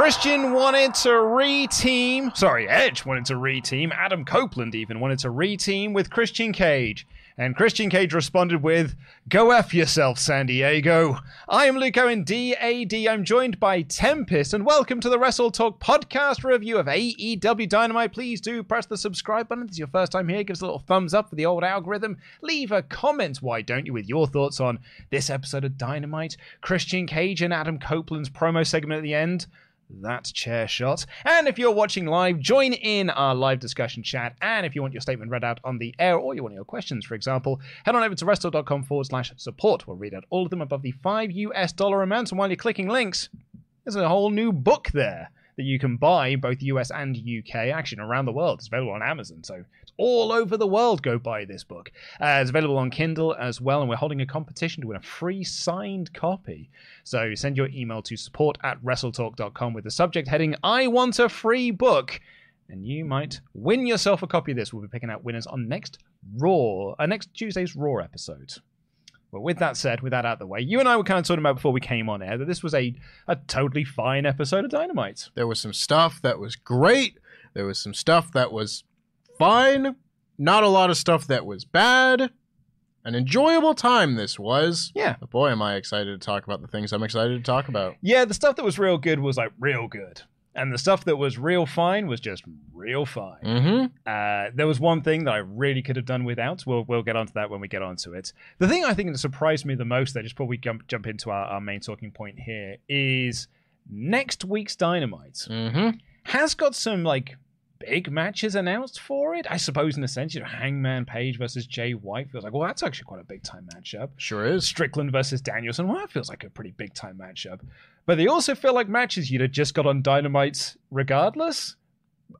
Christian wanted to re-team. Sorry, Edge wanted to re-team. Adam Copeland even wanted to re-team with Christian Cage. And Christian Cage responded with, Go F yourself, San Diego. I am Luke Owen, DAD. I'm joined by Tempest, and welcome to the WrestleTalk podcast review of AEW Dynamite. Please do press the subscribe button. If it's your first time here, give us a little thumbs up for the old algorithm. Leave a comment, why don't you, with your thoughts on this episode of Dynamite, Christian Cage and Adam Copeland's promo segment at the end that chair shot. And if you're watching live, join in our live discussion chat. And if you want your statement read out on the air or you want your questions, for example, head on over to wrestle.com forward slash support. We'll read out all of them above the 5 US dollar amount. And while you're clicking links, there's a whole new book there that you can buy both US and UK, actually around the world. It's available on Amazon, so all over the world. Go buy this book. Uh, it's available on Kindle as well, and we're holding a competition to win a free signed copy. So send your email to support at wrestletalk.com with the subject heading I want a free book. And you might win yourself a copy of this. We'll be picking out winners on next Raw, uh, next Tuesday's Raw episode. Well, with that said, with that out of the way, you and I were kind of talking about before we came on air that this was a, a totally fine episode of Dynamite. There was some stuff that was great. There was some stuff that was fine. Not a lot of stuff that was bad. An enjoyable time this was. Yeah. But boy, am I excited to talk about the things I'm excited to talk about. Yeah, the stuff that was real good was like real good. And the stuff that was real fine was just real fine. Mm-hmm. Uh, there was one thing that I really could have done without. We'll we'll get onto that when we get onto it. The thing I think that surprised me the most, though, just before we jump jump into our, our main talking point here, is next week's Dynamite Mm-hmm. has got some like big matches announced for it. I suppose in a sense, you know, Hangman Page versus Jay White feels like, well, that's actually quite a big time matchup. Sure is. Strickland versus Danielson, well, that feels like a pretty big time matchup. But they also feel like matches you'd have just got on Dynamite regardless.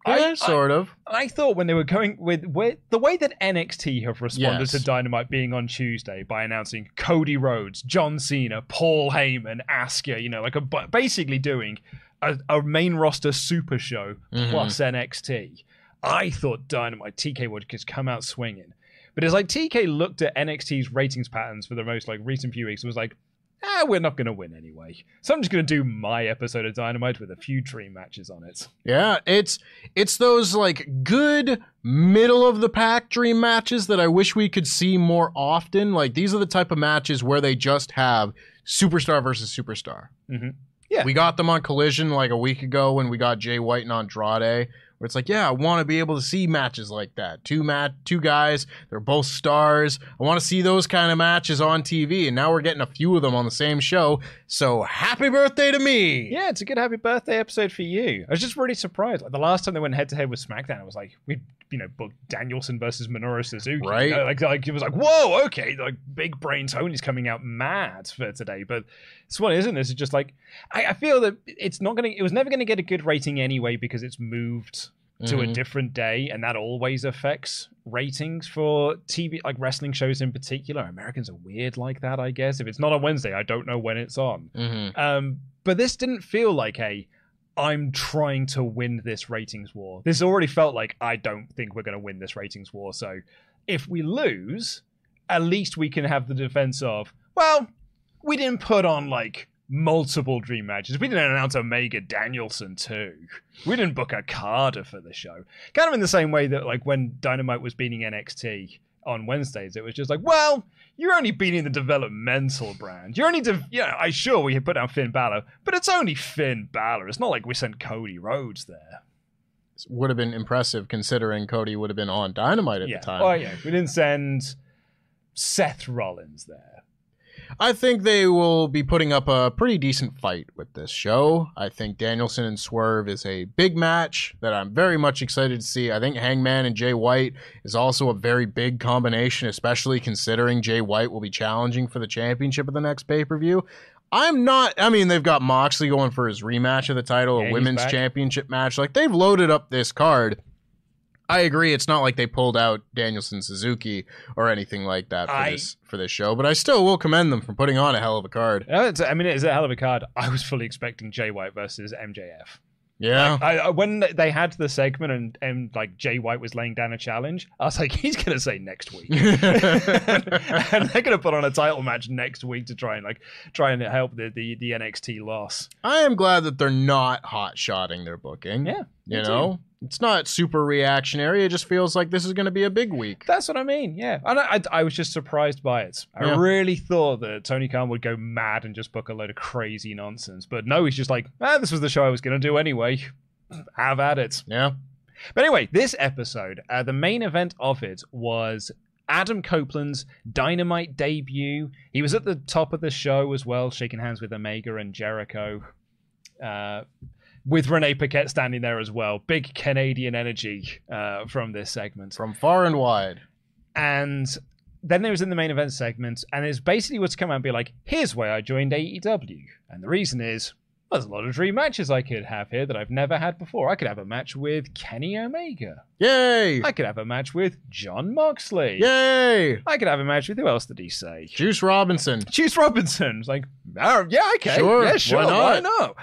Yeah, sort of. I thought when they were going with, with the way that NXT have responded Yes. to Dynamite being on Tuesday by announcing Cody Rhodes, John Cena, Paul Heyman, Asuka, you know, like a, basically doing a, a main roster super show Mhm. plus NXT. I thought Dynamite TK would just come out swinging, but it's like TK looked at NXT's ratings patterns for the most like recent few weeks and was like, ah, we're not going to win anyway. So I'm just going to do my episode of Dynamite with a few dream matches on it. Yeah, it's it's those like good middle of the pack dream matches that I wish we could see more often. Like these are the type of matches where they just have superstar versus superstar. Mhm. Yeah. we got them on Collision like a week ago when we got Jay White and Andrade. Where it's like, yeah, I want to be able to see matches like that. Two mat, two guys, they're both stars. I want to see those kind of matches on TV, and now we're getting a few of them on the same show. So happy birthday to me! Yeah, it's a good happy birthday episode for you. I was just really surprised. Like the last time they went head to head with SmackDown, it was like we, you know, book Danielson versus Minoru Suzuki. you Right. know, Like, like it was like, whoa, okay, like big brain Tony's coming out mad for today. But this one isn't. This is just like I, I feel that it's not gonna. It was never gonna get a good rating anyway because it's moved to a Mhm. different day, and that always affects ratings for TV, like wrestling shows in particular. Americans are weird like that, I guess. If it's not on Wednesday, I don't know when it's on. Mhm. Um, but this didn't feel like a I'm trying to win this ratings war. This already felt like I don't think we're going to win this ratings war. So if we lose, at least we can have the defense of, well, we didn't put on like multiple dream matches. We didn't announce Omega Danielson too. We didn't book Okada for the show. Kind of in the same way that like when Dynamite was beating NXT on Wednesdays, it was just like, well, you're only beating the developmental brand. You're only, de- yeah, I sure we put down Finn Balor, but it's only Finn Balor. It's not like we sent Cody Rhodes there. Would have been impressive considering Cody would have been on Dynamite at yeah. the time. Oh yeah, we didn't send Seth Rollins there. I think they will be putting up a pretty decent fight with this show. I think Danielson and Swerve is a big match that I'm very much excited to see. I think Hangman and Jay White is also a very big combination, especially considering Jay White will be challenging for the championship at the next pay per view. I'm not. I mean, they've got Moxley going for his rematch of the title, Yeah, a women's championship match. Like they've loaded up this card. I agree. It's not like they pulled out Danielson Suzuki or anything like that for I- this for this show, but I still will commend them for putting on a hell of a card. Uh, I mean, it's a hell of a card. I was fully expecting Jay White versus MJF. Yeah. I, I, when they had the segment and, and like Jay White was laying down a challenge, I was like, he's gonna say next week, and they're gonna put on a title match next week to try and like try and help the the, the NXT loss. I am glad that they're not hot shotting their booking. Yeah, You too. It's not super reactionary. It just feels like this is going to be a big week. That's what I mean. Yeah, and I, I, I was just surprised by it. I Yeah. really thought that Tony Khan would go mad and just book a load of crazy nonsense, but no, he's just like, ah, this was the show I was gonna do anyway. Have at it. Yeah. But anyway, this episode, uh, the main event of it was Adam Copeland's Dynamite debut. He was at the top of the show as well, shaking hands with Omega and Jericho. Uh, with Renee Paquette standing there as well. Big Canadian energy uh, from this segment. From far and wide. And then there was in the main event segment, and it's basically what's come out and be like, here's why I joined AEW. And the reason is, there's a lot of dream matches I could have here that I've never had before. I could have a match with Kenny Omega. Yay! I could have a match with Jon Moxley. Yay! I could have a match with who else did he say? Juice Robinson. Juice Robinson. It's like, oh, yeah, okay. Sure, Yeah, sure. why Why not?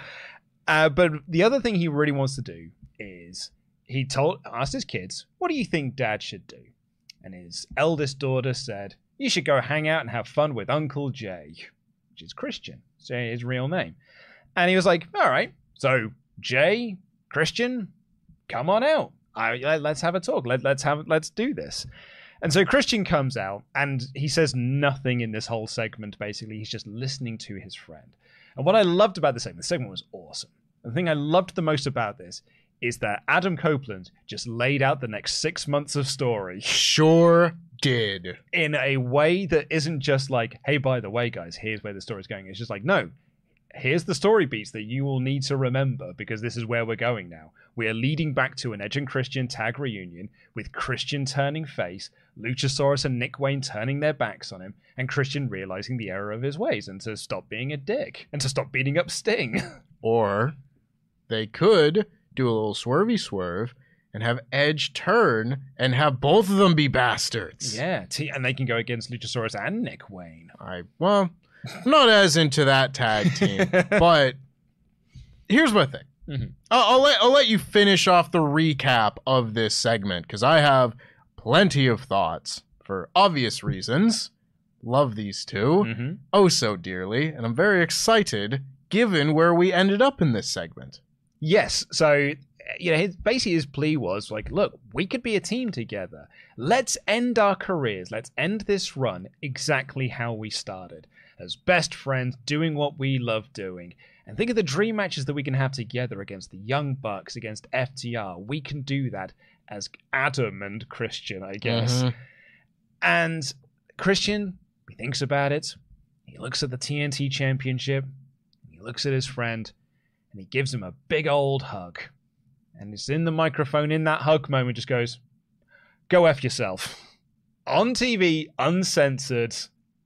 Uh, but the other thing he really wants to do is he told asked his kids, "What do you think Dad should do?" And his eldest daughter said, "You should go hang out and have fun with Uncle Jay," which is Christian, so his real name. And he was like, "All right, so Jay, Christian, come on out. I, let- let's have a talk. Let, let's have let's do this." And so Christian comes out and he says nothing in this whole segment. Basically, he's just listening to his friend. And what I loved about the segment, the segment was awesome. The thing I loved the most about this is that Adam Copeland just laid out the next six months of story Sure did. in a way that isn't just like, hey, by the way, guys, here's where the story's going. It's just like, no, here's the story beats that you will need to remember because this is where we're going now. We are leading back to an Edge and Christian tag reunion with Christian turning face, Luchasaurus and Nick Wayne turning their backs on him, and Christian realizing the error of his ways and to stop being a dick and to stop beating up Sting. Or they could do a little swervy swerve and have Edge turn and have both of them be bastards. yeah, T- and they can go against Luchasaurus and Nick Wayne. I well, I'm not as into that tag team, but here's my thing. Mhm. I'll, I'll let I'll let you finish off the recap of this segment because I have plenty of thoughts for obvious reasons. Love these 2 Mm-hmm. oh so dearly, and I'm very excited given where we ended up in this segment. Yes. So, you know, his, basically his plea was like, look, we could be a team together. Let's end our careers. Let's end this run exactly how we started as best friends, doing what we love doing. And think of the dream matches that we can have together against the Young Bucks, against FTR. We can do that as Adam and Christian, I guess. Mhm. And Christian, he thinks about it. He looks at the TNT Championship. He looks at his friend, and he gives him a big old hug. And it's in the microphone in that hug moment, just goes, "Go f yourself." On TV, uncensored,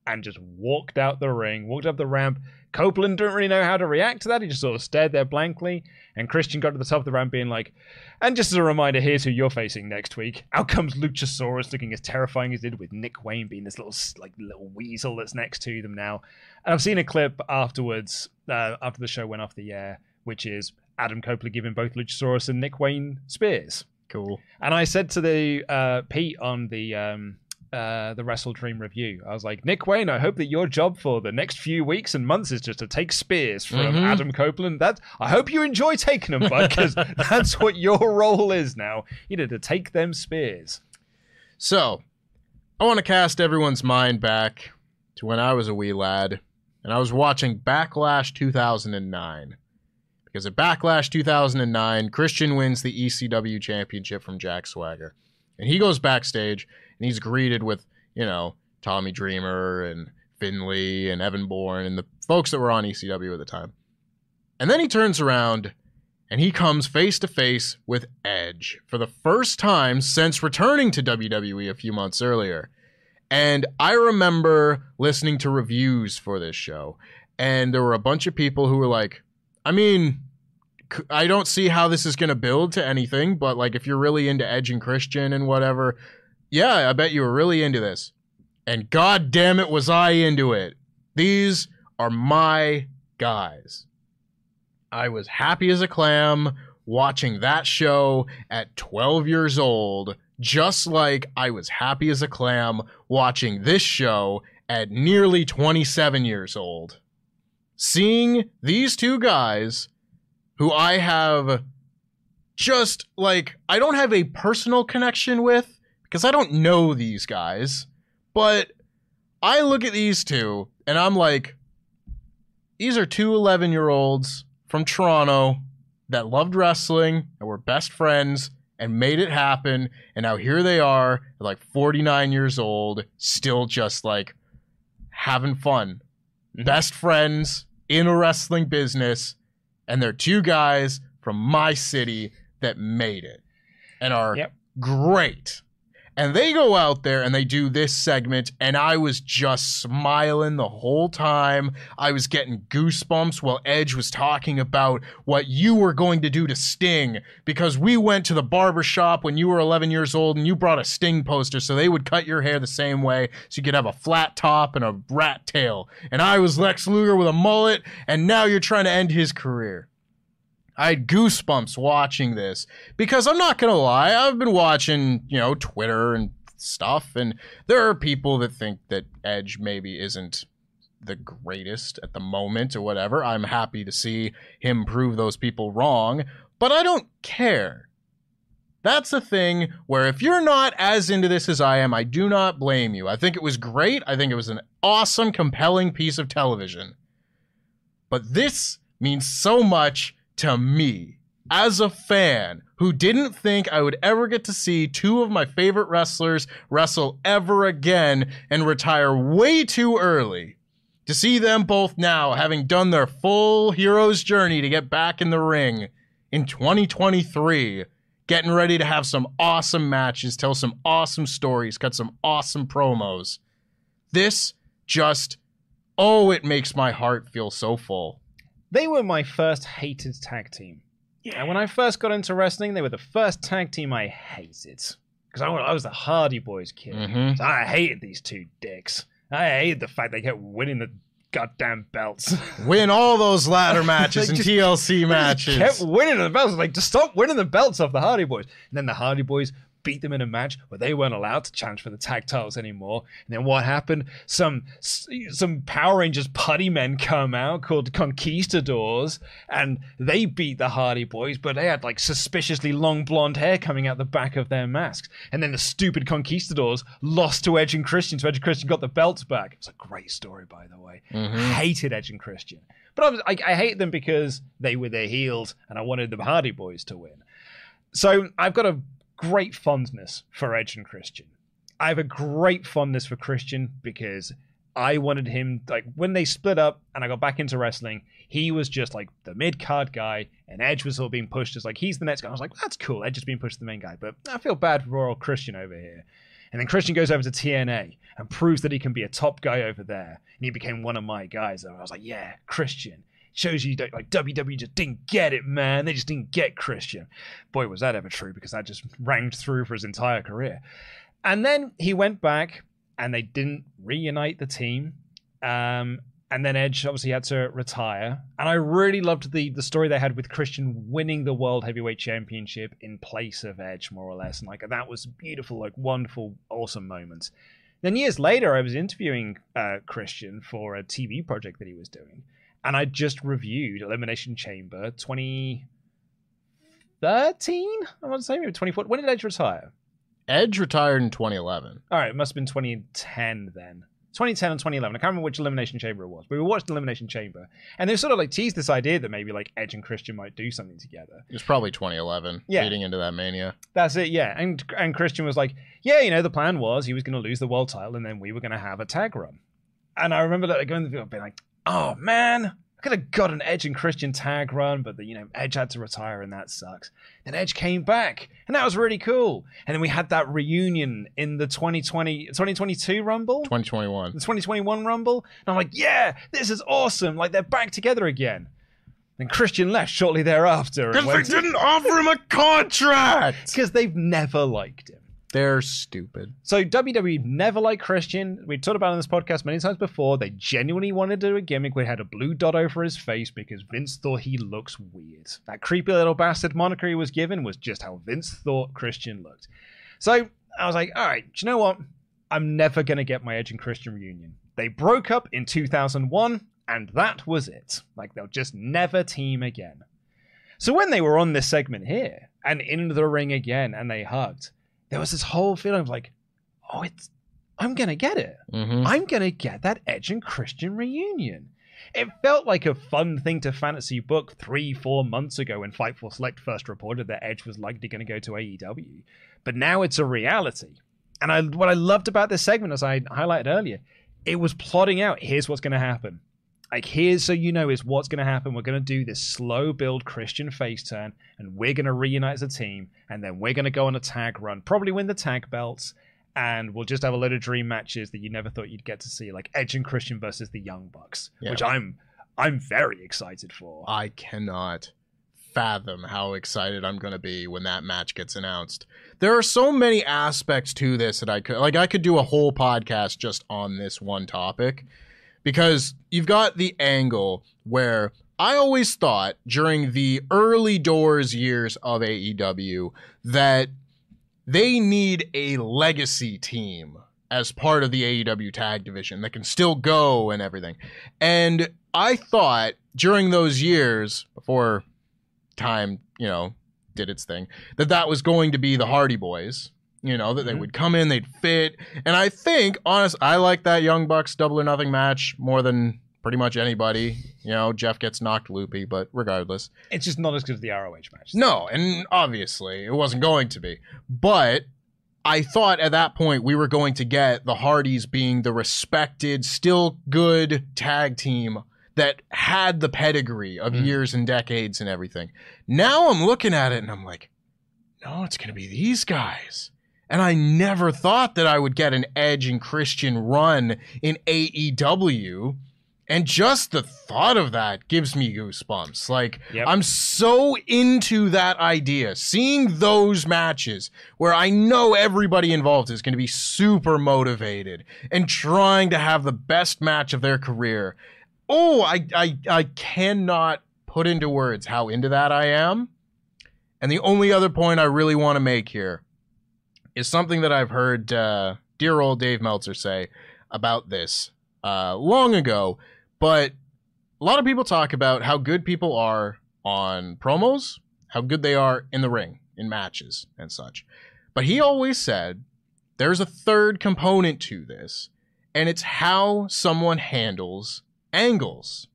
and just walked out the ring, walked up the ramp, Copeland didn't really know how to react to that. He just sort of stared there blankly. And Christian got to the top of the ramp being like, and just as a reminder, here's who you're facing next week. Out comes Luchasaurus looking as terrifying as he did with Nick Wayne being this little like little weasel that's next to them now. And I've seen a clip afterwards, uh, after the show went off the air, which is Adam Copeland giving both Luchasaurus and Nick Wayne spears. Cool. And I said to the uh, Pete on the um, uh, the WrestleDream review, I was like, Nick Wayne, I hope that your job for the next few weeks and months is just to take spears from Mhm. Adam Copeland. That I hope you enjoy taking them, bud, because that's what your role is now. You need to take them spears. So, I want to cast everyone's mind back to when I was a wee lad and I was watching Backlash 2009. Because at Backlash 2009, Christian wins the ECW championship from Jack Swagger. And he goes backstage and he's greeted with, you know, Tommy Dreamer and Finley and Evan Bourne and the folks that were on ECW at the time. And then he turns around and he comes face to face with Edge for the first time since returning to WWE a few months earlier. And I remember listening to reviews for this show, and there were a bunch of people who were like, I mean, I don't see how this is going to build to anything, but like if you're really into Edge and Christian and whatever, yeah, I bet you were really into this. And god damn it, was I into it. These are my guys. I was happy as a clam watching that show at 12 years old, just like I was happy as a clam watching this show at nearly 27 years old. Seeing these two guys who I have just like, I don't have a personal connection with because I don't know these guys, but I look at these two and I'm like, these are two 11 year olds from Toronto that loved wrestling and were best friends and made it happen. And now here they are, like 49 years old, still just like having fun. Best friends in a wrestling business. And they're two guys from my city that made it and are Yep. great. And they go out there and they do this segment, and I was just smiling the whole time. I was getting goosebumps while Edge was talking about what you were going to do to Sting because we went to the barber shop when you were 11 years old and you brought a Sting poster so they would cut your hair the same way so you could have a flat top and a rat tail. And I was Lex Luger with a mullet, and now you're trying to end his career. I had goosebumps watching this because I'm not gonna lie, I've been watching, you know, Twitter and stuff, and there are people that think that Edge maybe isn't the greatest at the moment or whatever. I'm happy to see him prove those people wrong, but I don't care. That's the thing where if you're not as into this as I am, I do not blame you. I think it was great. I think it was an awesome, compelling piece of television. But this means so much to me as a fan who didn't think I would ever get to see two of my favorite wrestlers wrestle ever again and retire way too early. To see them both now having done their full hero's journey to get back in the ring in 2023, getting ready to have some awesome matches, tell some awesome stories, cut some awesome promos. This just, oh, it makes my heart feel so full. They were my first hated tag team. And when I first got into wrestling, they were the first tag team I hated. Because I, I was the Hardy Boys kid. Mhm. So I hated these two dicks. I hated the fact they kept winning the goddamn belts. Win all those ladder matches and just- TLC They just matches. kept winning the belts. Like, just stop winning the belts off the Hardy Boys. And then the Hardy Boys beat them in a match where they weren't allowed to challenge for the tag titles anymore. And then what happened? Some some Power Rangers putty men come out called Conquistadors, and they beat the Hardy Boys, but they had like suspiciously long blonde hair coming out the back of their masks. And then the stupid Conquistadors lost to Edge and Christian, so Edge and Christian got the belts back. It's a great story, by the way. Mm-hmm. Hated Edge and Christian. But I, was, I, I hate them because they were their heels, and I wanted the Hardy Boys to win. So I've got a great fondness for Edge and Christian. I have a great fondness for Christian because I wanted him like when they split up and I got back into wrestling, he was just like the mid card guy, and Edge was all being pushed as like he's the next guy. I was like, that's cool. Edge is being pushed as the main guy, but I feel bad for Royal Christian over here. And then Christian goes over to TNA and proves that he can be a top guy over there. And he became one of my guys. And I was like, yeah, Christian. Shows you like WWE just didn't get it, man. They just didn't get Christian. Boy, was that ever true because that just rang through for his entire career. And then he went back and they didn't reunite the team. Um, and then Edge obviously had to retire. And I really loved the the story they had with Christian winning the World Heavyweight Championship in place of Edge, more or less. And like that was beautiful, like wonderful, awesome moments. Then years later, I was interviewing uh, Christian for a TV project that he was doing, and I just reviewed Elimination Chamber 2013. I want to say maybe 2014. When did Edge retire? Edge retired in 2011. All right, it must have been 2010 then. 2010 and 2011. I can't remember which Elimination Chamber it was, but we watched Elimination Chamber, and they sort of like teased this idea that maybe like Edge and Christian might do something together. It was probably 2011, Yeah. leading into that Mania. That's it, yeah. And and Christian was like, yeah, you know, the plan was he was going to lose the world title, and then we were going to have a tag run. And I remember like going to the being like, oh man, I could have got an Edge and Christian tag run, but the, you know Edge had to retire, and that sucks. Then Edge came back, and that was really cool. And then we had that reunion in the 2020 2022 Rumble. 2021. the 2021 Rumble. And I'm like, yeah, this is awesome. Like they're back together again. Then Christian left shortly thereafter. and Because went they didn't offer him a contract. because they've never liked him. They're stupid. So WWE never liked Christian. We talked about it on this podcast many times before. They genuinely wanted to do a gimmick where he had a blue dot over his face because Vince thought he looks weird. That creepy little bastard moniker he was given was just how Vince thought Christian looked. So I was like, all right, do you know what? I'm never to get my Edge and Christian reunion. They broke up in 2001, and that was it. Like, they'll just never team again. So when they were on this segment here and in the ring again and they hugged, there was this whole feeling of like, oh, it's, I'm going to get it. Mm-hmm. I'm going to get that Edge and Christian reunion. It felt like a fun thing to fantasy book three, four months ago when Fightful Select first reported that Edge was likely going to go to AEW. But now it's a reality. And I, what I loved about this segment, as I highlighted earlier, it was plotting out here's what's going to happen. Like, here's so you know is what's going to happen. We're going to do this slow build Christian face turn, and we're going to reunite as a team, and then we're going to go on a tag run, probably win the tag belts, and we'll just have a load of dream matches that you never thought you'd get to see, like Edge and Christian versus the Young Bucks, Yeah. which I'm I'm very excited for. I cannot fathom how excited I'm going to be when that match gets announced. There are so many aspects to this that I could like I could do a whole podcast just on this one topic because you've got the angle where I always thought during the early doors years of AEW that they need a legacy team as part of the AEW tag division that can still go and everything. And I thought during those years before time, you know, did its thing, that that was going to be the Hardy Boys. You know that they Mhm. would come in, they'd fit, and I think, honest, I like that Young Bucks Double or Nothing match more than pretty much anybody. You know, Jeff gets knocked loopy, but regardless, It's just not as good as the ROH match. no, and obviously it wasn't going to be. But I thought at that point we were going to get the Hardys being the respected, still good tag team that had the pedigree of Mm. years and decades and everything. Now I'm looking at it and I'm like, no, it's going to be these guys. And I never thought that I would get an Edge and Christian run in AEW. And just the thought of that gives me goosebumps. Like, Yep. I'm so into that idea. Seeing those matches where I know everybody involved is going to be super motivated and trying to have the best match of their career. Oh, I, I, I cannot put into words how into that I am. And the only other point I really want to make here is something that I've heard uh, dear old Dave Meltzer say about this uh, long ago. But a lot of people talk about how good people are on promos, how good they are in the ring, in matches, and such. But he always said there's a third component to this, and it's how someone handles angles.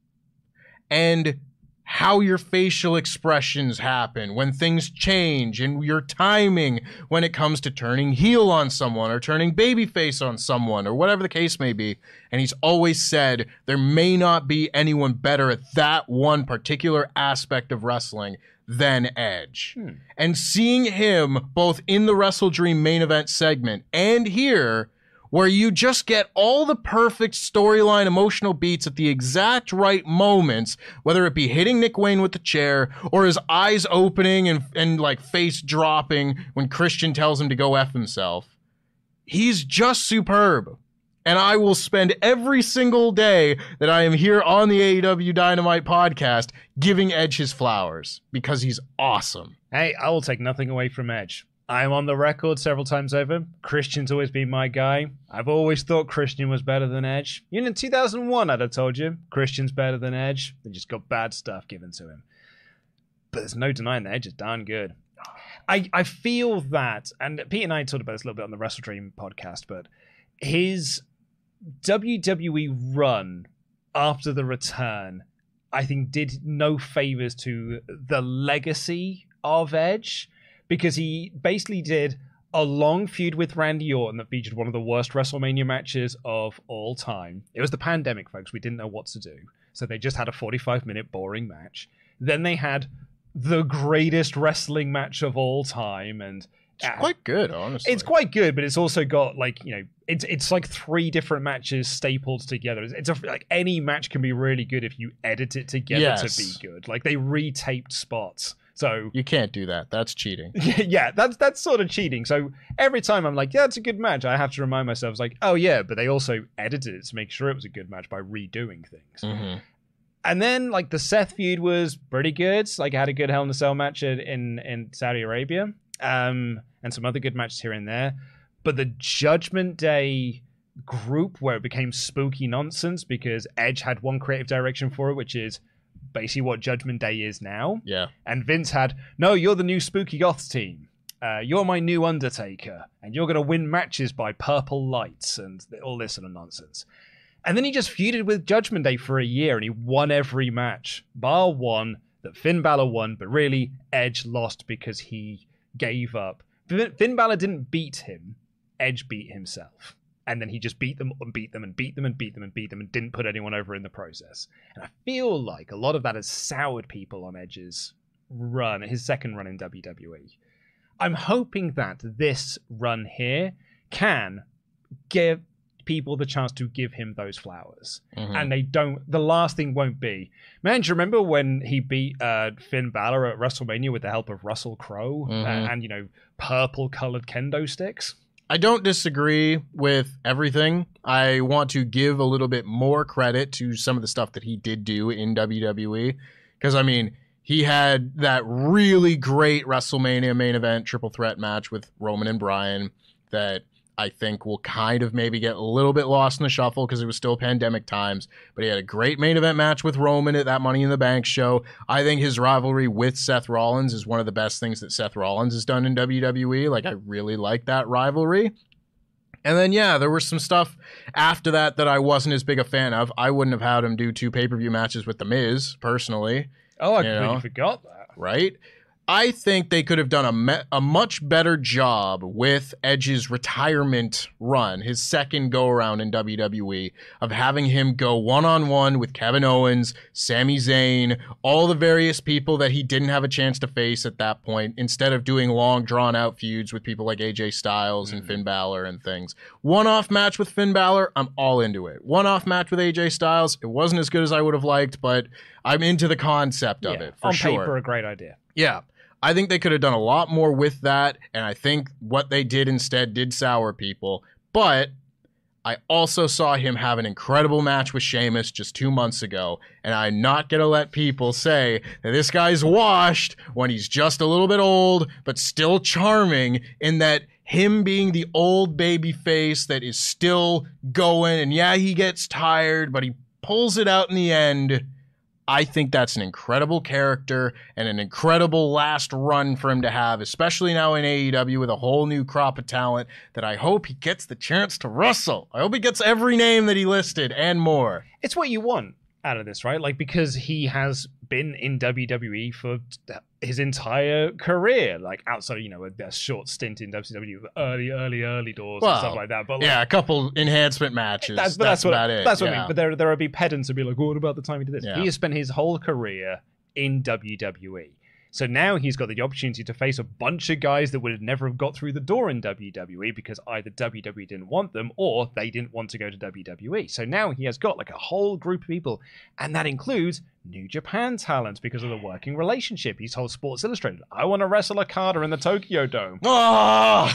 And how your facial expressions happen, when things change, and your timing when it comes to turning heel on someone or turning babyface on someone or whatever the case may be. And he's always said there may not be anyone better at that one particular aspect of wrestling than Edge. Hmm. And seeing him both in the WrestleDream main event segment and here where you just get all the perfect storyline emotional beats at the exact right moments, whether it be hitting Nick Wayne with the chair or his eyes opening and, and like face dropping when Christian tells him to go F himself. He's just superb. And I will spend every single day that I am here on the AEW Dynamite podcast giving Edge his flowers because he's awesome. Hey, I will take nothing away from Edge. I'm on the record several times over. Christian's always been my guy. I've always thought Christian was better than Edge. Even in 2001, I'd have told you Christian's better than Edge. They just got bad stuff given to him. But there's no denying that Edge is darn good. I, I feel that, and Pete and I talked about this a little bit on the WrestleDream podcast, but his WWE run after the return, I think, did no favors to the legacy of Edge because he basically did a long feud with Randy Orton that featured one of the worst WrestleMania matches of all time. It was the pandemic, folks. We didn't know what to do. So they just had a 45 minute boring match. Then they had the greatest wrestling match of all time and It's uh, quite good, honestly. it's quite good, but it's also got like you know, it's it's like three different matches stapled together. It's, it's a, like any match can be really good if you edit it together Yes. to be good. Like they retaped spots, so You can't do that. That's cheating. yeah, that's that's sort of cheating. So every time I'm like, yeah, it's a good match, I have to remind myself, it's like, oh yeah, but they also edited it to make sure it was a good match by redoing things. Mhm. And then like the Seth feud was pretty good. Like I had a good Hell in a Cell match in in, in Saudi Arabia, um, and some other good matches here and there. But the Judgment Day group where it became spooky nonsense because Edge had one creative direction for it, which is basically what Judgment Day is now. Yeah. And Vince had, no, you're the new Spooky Goths team. Uh, you're my new Undertaker, and you're going to win matches by purple lights and all this sort of nonsense. And then he just feuded with Judgment Day for a year, and he won every match, bar one that Finn Balor won, but really Edge lost because he gave up. Finn Finn Balor didn't beat him; Edge beat himself, and then he just beat them and beat them and beat them and beat them and beat them and didn't put anyone over in the process. And I feel like a lot of that has soured people on Edge's run, his second run in WWE. I'm hoping that this run here can give people the chance to give him those flowers. Mhm. And they don't, the last thing won't be. Man, do you remember when he beat uh, Finn Balor at WrestleMania with the help of Russell Crowe Mhm. and, and, you know, purple colored kendo sticks? I don't disagree with everything. I want to give a little bit more credit to some of the stuff that he did do in WWE. Because, I mean, he had that really great WrestleMania main event triple threat match with Roman and Bryan that I think will kind of maybe get a little bit lost in the shuffle because it was still pandemic times. But he had a great main event match with Roman at that Money in the Bank show. I think his rivalry with Seth Rollins is one of the best things that Seth Rollins has done in WWE. Like, I really like that rivalry. And then, yeah, there was some stuff after that that I wasn't as big a fan of. I wouldn't have had him do two pay per view matches with The Miz, personally Oh, I completely know? forgot that. right? I think they could have done a, me- a much better job with Edge's retirement run, his second go around in WWE, of having him go one on one with Kevin Owens, Sami Zayn, all the various people that he didn't have a chance to face at that point, instead of doing long, drawn out feuds with people like AJ Styles and mm-hmm. Finn Balor and things. One off match with Finn Balor, I'm all into it. One off match with AJ Styles, it wasn't as good as I would have liked, but I'm into the concept of Yeah, it for on sure. paper, a great idea. Yeah. I think they could have done a lot more with that. And I think what they did instead did sour people. But I also saw him have an incredible match with Sheamus just two months ago. And I'm not going to let people say that this guy's washed when he's just a little bit old, but still charming in that him being the old baby face that is still going. And yeah, he gets tired, but he pulls it out in the end. I think that's an incredible character and an incredible last run for him to have, especially now in AEW with a whole new crop of talent that I hope he gets the chance to wrestle. I hope he gets every name that he listed and more. It's what you want. out of this, right? Like because he has been in WWE for his entire career, like outside, you know, a, a short stint in WCW, early, early, early doors Well, and stuff like that. But like, yeah, a couple enhancement matches. that's, That's, that's, what, about it. That's what I mean. But there, there will be pedants who'll be like, "What about the time he did this?" Yeah. He has spent his whole career in WWE. So now he's got the opportunity to face a bunch of guys that would have never have got through the door in WWE because either WWE didn't want them or they didn't want to go to WWE. So now he has got like a whole group of people, and that includes New Japan talent because of the working relationship. He's told Sports Illustrated, "I want to wrestle Okada in the Tokyo Dome." Oh!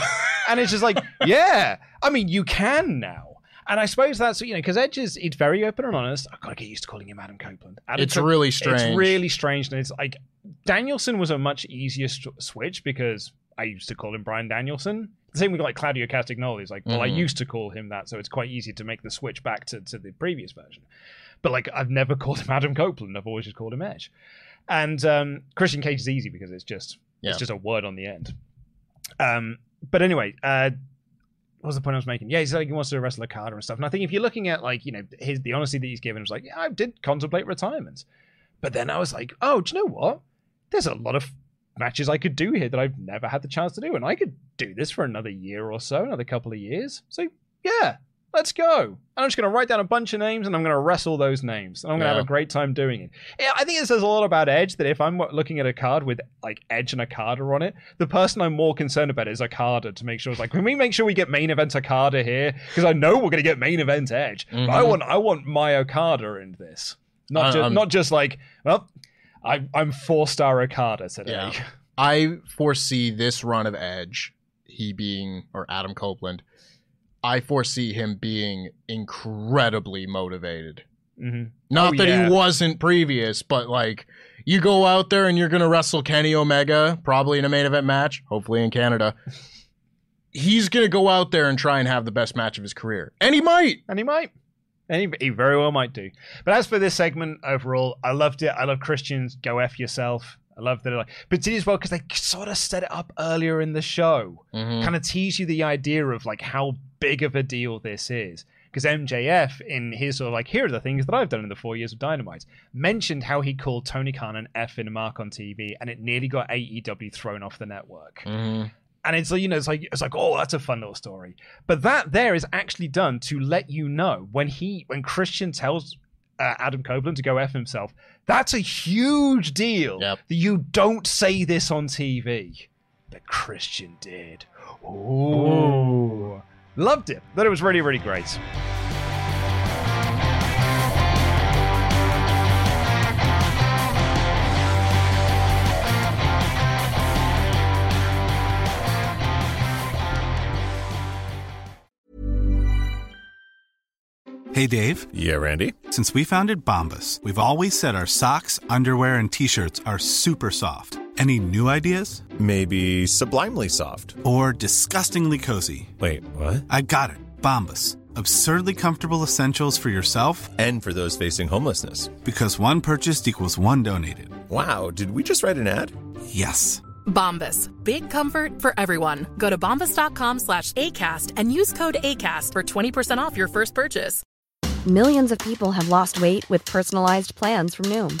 And it's just like, yeah, I mean, you can now. And I suppose that's, you know, because Edge is he's very open and honest. I've got to get used to calling him Adam Copeland. Adam It's Cop- really strange. It's really strange. And it's like, Danielson was a much easier st- switch because I used to call him Bryan Danielson. The same with like Claudio Castagnoli. It's like, well, I Mhm. used to call him that. So it's quite easy to make the switch back to, to the previous version. But like, I've never called him Adam Copeland. I've always just called him Edge. And um, Christian Cage is easy because it's just, Yeah. it's just a word on the end. Um, but anyway, uh, what was the point I was making? Yeah, he's like he wants to wrestle a Okada and stuff. And I think if you're looking at like you know his the honesty that he's given, was like, yeah, I did contemplate retirement, but then I was like, oh, do you know what? There's a lot of matches I could do here that I've never had the chance to do, and I could do this for another year or so, another couple of years. So yeah, let's go. I'm just going to write down a bunch of names and I'm going to wrestle those names. And I'm going to Yeah. have a great time doing it. Yeah, I think it says a lot about Edge that if I'm looking at a card with like Edge and Okada on it, the person I'm more concerned about is Okada to make sure it's like, can we make sure we get main event Okada here? Because I know we're going to get main event Edge. But I Mhm. want I want my Okada in this. Not, just not just like, well, I, I'm four star Okada today. Yeah. I foresee this run of Edge, he being or Adam Copeland, I foresee him being incredibly motivated. hmm Not Oh, that yeah. he wasn't previous, but like you go out there and you're gonna wrestle Kenny Omega, probably in a main event match, hopefully in Canada. He's gonna go out there and try and have the best match of his career, and he might. And he might. And he, he very well might do. But as for this segment overall, I loved it. I love Christians. Go F yourself. I love that. Like, but did as well because they sort of set it up earlier in the show. Mhm. Kind of tease you the idea of like how big of a deal this is. Because MJF, in his sort of like, here are the things that I've done in the four years of Dynamite, mentioned how he called Tony Khan an F in mark on TV, and it nearly got AEW thrown off the network Mhm. and it's like you know it's like it's like oh that's a fun little story but that there is actually done to let you know when he when christian tells uh, adam copeland to go f himself that's a huge deal Yep. that you don't say this on tv but christian did Ooh. Loved it thought it was really really great Hey Dave, Yeah, Randy. since we founded Bombas, we've always said our socks, underwear, and t shirts are super soft. Any new ideas? Maybe sublimely soft. Or disgustingly cozy? Wait, what? I got it. Bombas. Absurdly comfortable essentials for yourself And for those facing homelessness. because one purchased equals one donated. Wow, did we just write an ad? Yes. Bombas. Big comfort for everyone. Go to bombas.com slash ACAST and use code ACAST for 20% off your first purchase. Millions of people have lost weight with personalized plans from Noom,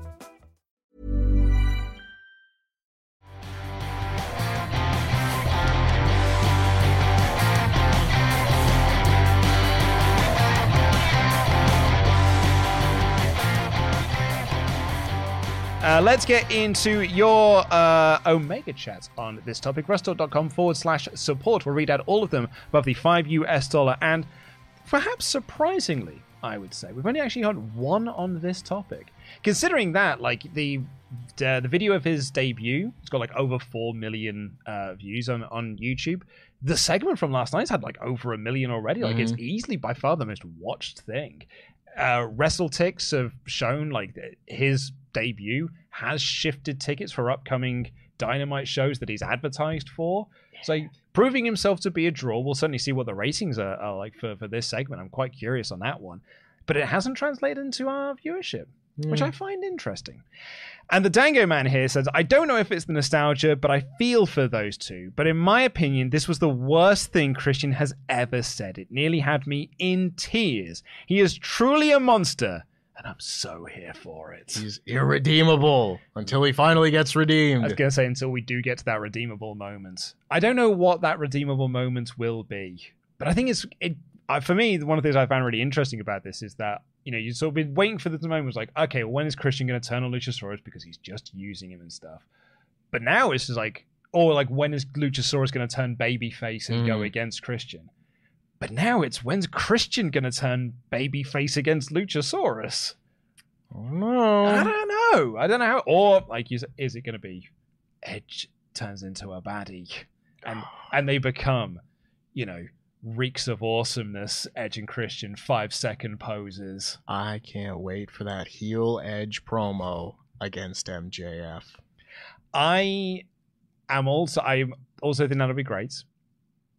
Uh, let's get into your uh, Omega chats on this topic. wrestletalk.com forward slash support. We'll read out all of them above the 5 US dollar. And perhaps surprisingly, I would say, we've only actually had one on this topic. Considering that, like, the uh, the video of his debut, it's got like over 4 million uh, views on, on YouTube. The segment from last night's had like over a million already. Like, it's easily by far the most watched thing uh, WrestleTix have shown like his debut has shifted tickets for upcoming Dynamite shows that he's advertised for. So proving himself to be a draw. We'll certainly see what the ratings are, are like for, for this segment. I'm quite curious on that one. But it hasn't translated into our viewership, which I hmm. find interesting. And the Dango Man here says, I don't know if it's the nostalgia, but I feel for those two. But in my opinion, this was the worst thing Christian has ever said. It nearly had me in tears. He is truly a monster, and I'm so here for it. He's irredeemable until he finally gets redeemed. I was going to say until we do get to that redeemable moment. I don't know what that redeemable moment will be, but I think it's it. Uh, for me, one of the things I found really interesting about this is that you know you sort of been waiting for this moment. Was like, okay, when is Christian going to turn on Luchasaurus because he's just using him and stuff? But now it's just like, or like, when is Luchasaurus going to turn babyface and go Mm. against Christian? But now it's when's Christian going to turn babyface against Luchasaurus? Oh, no. I don't know. I don't know how. Or like, is, is it going to be Edge turns into a baddie, and and they become, you know, reeks of awesomeness. Edge and Christian five second poses. I can't wait for that heel edge promo against MJF. I am also. I'm also think that'll be great.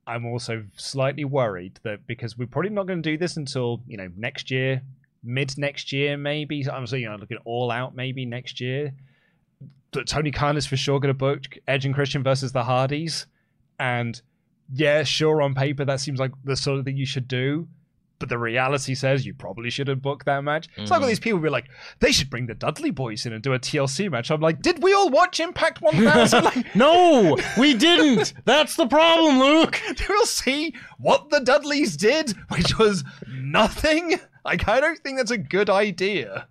I'm also slightly worried that because we're probably not going to do this until you know next year, mid next year maybe. So I'm saying you know looking all out maybe next year. That Tony Khan is for sure going to book Edge and Christian versus the Hardys, and yeah, sure on paper that seems like the sort of thing you should do. But the reality says you probably should have booked that match. It's like all these people be like, they should bring the Dudley Boyz in and do a TLC match. I'm like, did we all watch Impact 1000? like, No, we didn't. That's the problem, Luke. we'll see what the Dudleys did, which was nothing. Like, I don't think that's a good idea.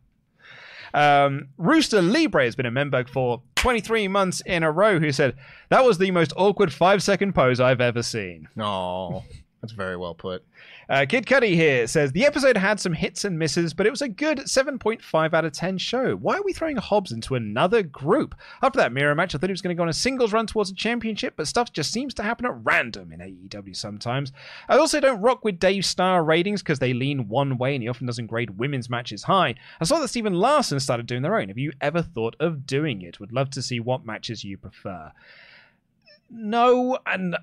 Um, Rooster Libre has been a member for 23 months in a row who said, That was the most awkward five second pose I've ever seen. No, that's very well put. Uh, Kid Cuddy here says the episode had some hits and misses, but it was a good 7.5 out of 10 show. Why are we throwing Hobbs into another group? After that mirror match, I thought he was going to go on a singles run towards a championship, but stuff just seems to happen at random in AEW sometimes. I also don't rock with Dave Star ratings because they lean one way and he often doesn't grade women's matches high. I saw that Stephen Larson started doing their own. Have you ever thought of doing it? Would love to see what matches you prefer. No, and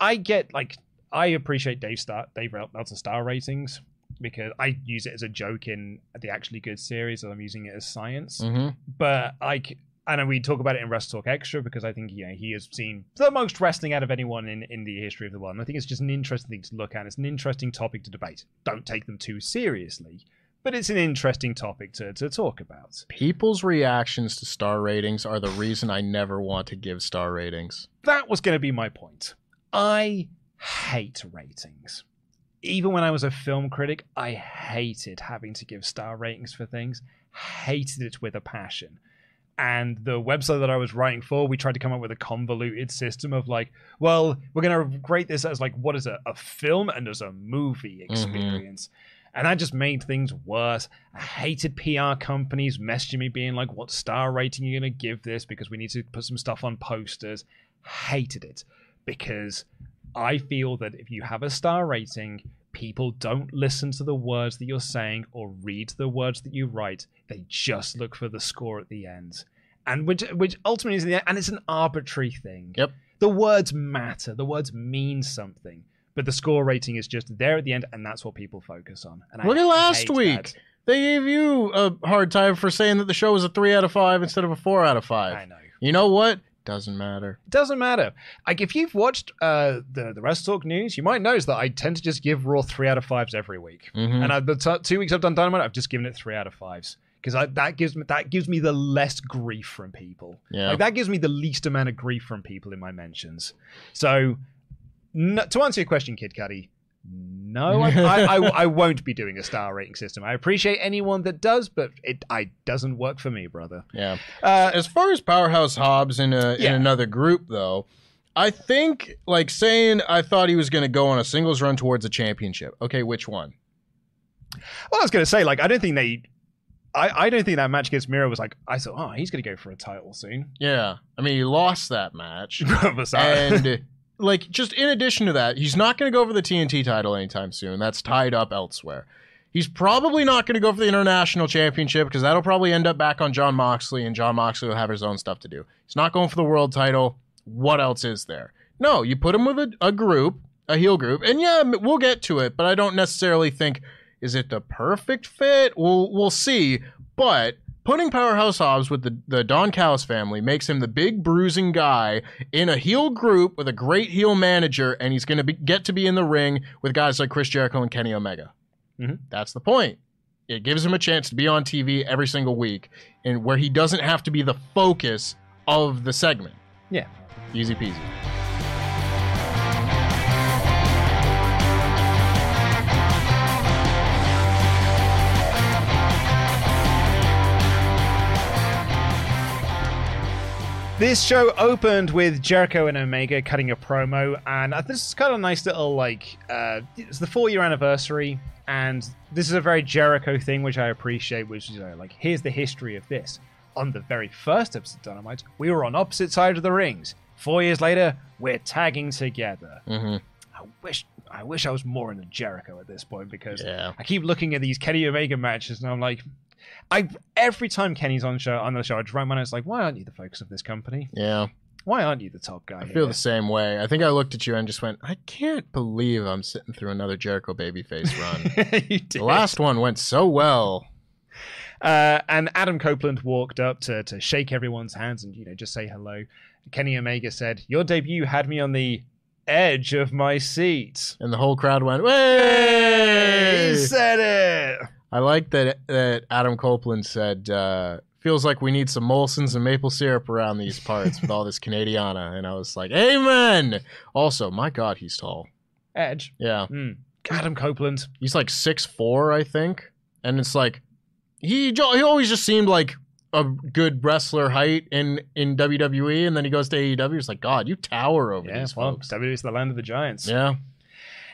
I get like I appreciate Dave Star Dave Meltzer star ratings because I use it as a joke in the actually good series, and I'm using it as science. Mhm. But like, I know we talk about it in WrestleTalk Extra because I think you know he has seen the most wrestling out of anyone in in the history of the world. And I think it's just an interesting thing to look at. It's an interesting topic to debate. Don't take them too seriously, but it's an interesting topic to to talk about. People's reactions to star ratings are the reason I never want to give star ratings. that was going to be my point. I hate ratings. Even when I was a film critic, I hated having to give star ratings for things. Hated it with a passion. And the website that I was writing for, we tried to come up with a convoluted system of like, well, we're going to rate this as like, what is it, a film and as a movie mm-hmm. experience. And that just made things worse. I hated PR companies messaging me being like, what star rating are you going to give this? Because we need to put some stuff on posters. Hated it because I feel that if you have a star rating, people don't listen to the words that you're saying or read the words that you write. They just look for the score at the end. And which which ultimately is the end, and it's an arbitrary thing. Yep. The words matter. The words mean something. But the score rating is just there at the end, and that's what people focus on. And I Look at last week. that. They gave you a hard time for saying that the show was a three out of five instead of a four out of five. I know. You know what? Doesn't matter. It Doesn't matter. Like if you've watched uh, the the WrestleTalk news, you might notice that I tend to just give Raw three out of fives every week. Mhm. And I, the t- two weeks I've done Dynamite, I've just given it three out of fives because that gives me that gives me the less grief from people. Yeah. Like that gives me the least amount of grief from people in my mentions. So no, to answer your question, Kid Cuddy, no, I, I, I, I won't be doing a star rating system. I appreciate anyone that does, but it I doesn't work for me, brother. Yeah. Uh, as far as Powerhouse Hobbs in a Yeah. in another group though, I think like saying I thought he was going to go on a singles run towards a championship. Okay, which one? Well, I was going to say, like, I don't think they. I, I don't think that match against Miro was like. I thought, oh, he's going to go for a title soon. Yeah. I mean, he lost that match. And like just in addition to that, he's not going to go for the TNT title anytime soon. That's tied up elsewhere. He's probably not going to go for the international championship because that'll probably end up back on Jon Moxley, and Jon Moxley will have his own stuff to do. He's not going for the world title. What else is there? No, you put him with a, a group, a heel group, and yeah, we'll get to it. But I don't necessarily think is it the perfect fit. We'll we'll see. But putting Powerhouse Hobbs with the, the Don Callis family makes him the big bruising guy in a heel group with a great heel manager, and he's going to get to be in the ring with guys like Chris Jericho and Kenny Omega. Mhm. That's the point. It gives him a chance to be on TV every single week, and where he doesn't have to be the focus of the segment. yeah. Easy peasy. This show opened with Jericho and Omega cutting a promo, and this is kind of a nice little like. Uh, it's the four year anniversary, and this is a very Jericho thing, which I appreciate. Which is you know, like, here's the history of this. On the very first episode of Dynamite, we were on opposite sides of the rings. Four years later, we're tagging together. Mm-hmm. I wish I wish I was more into Jericho at this point because Yeah. I keep looking at these Kenny Omega matches and I'm like, I every time Kenny's on show on the show, I just write my notes like, why aren't you the focus of this company? Yeah. Why aren't you the top guy? I feel the same way. I think I looked at you and just went, I can't believe I'm sitting through another Jericho babyface run. you did. the last one went so well. Uh, and Adam Copeland walked up to to shake everyone's hands and you know just say hello. Kenny Omega said, "Your debut had me on the edge of my seat." And the whole crowd went, Way! He said it. I like that that Adam Copeland said, uh, feels like we need some Molsons and maple syrup around these parts with all this Canadiana. And I was like, Amen. Also, my God, he's tall. Edge. Yeah. Mm. Adam Copeland. He's like six four, I think. And it's like he he always just seemed like a good wrestler height in in WWE, and then he goes to AEW. It's like God, you tower over Yeah, these well, folks. WWE's the land of the giants. Yeah,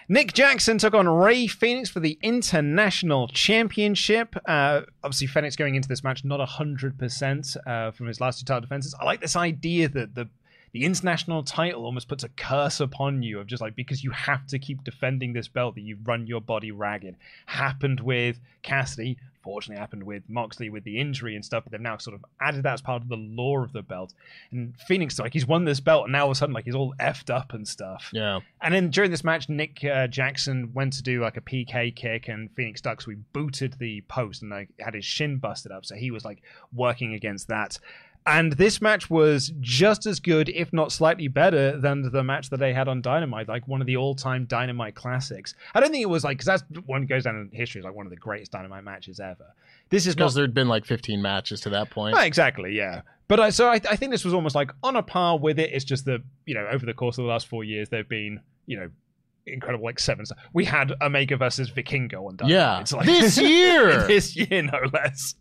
Nick Jackson took on Rey Fenix for the International Championship. Uh, obviously, Fenix going into this match not 100% uh, from his last two title defenses. I like this idea that the the international title almost puts a curse upon you of just like because you have to keep defending this belt that you run your body ragged. Happened with Cassidy, fortunately happened with Moxley with the injury and stuff, but they've now sort of added that as part of the lore of the belt. And Fenix, like he's won this belt, and now all of a sudden like he's all effed up and stuff. yeah. And then during this match, Nick uh, Jackson went to do like a PK kick, and Fenix Ducks we booted the post and like had his shin busted up, so he was like working against that. And this match was just as good, if not slightly better, than the match that they had on Dynamite, like one of the all-time Dynamite classics. I don't think it was like because that's one goes down in history as like one of the greatest Dynamite matches ever. This is not Because there'd been like 15 matches to that point. Oh, exactly, yeah. But I, so I, I think this was almost like on a par with it. It's just that you know over the course of the last four years, there've been you know incredible like seven. We had Omega versus Vikingo on Dynamite. Yeah. It's like- This year! this year no less.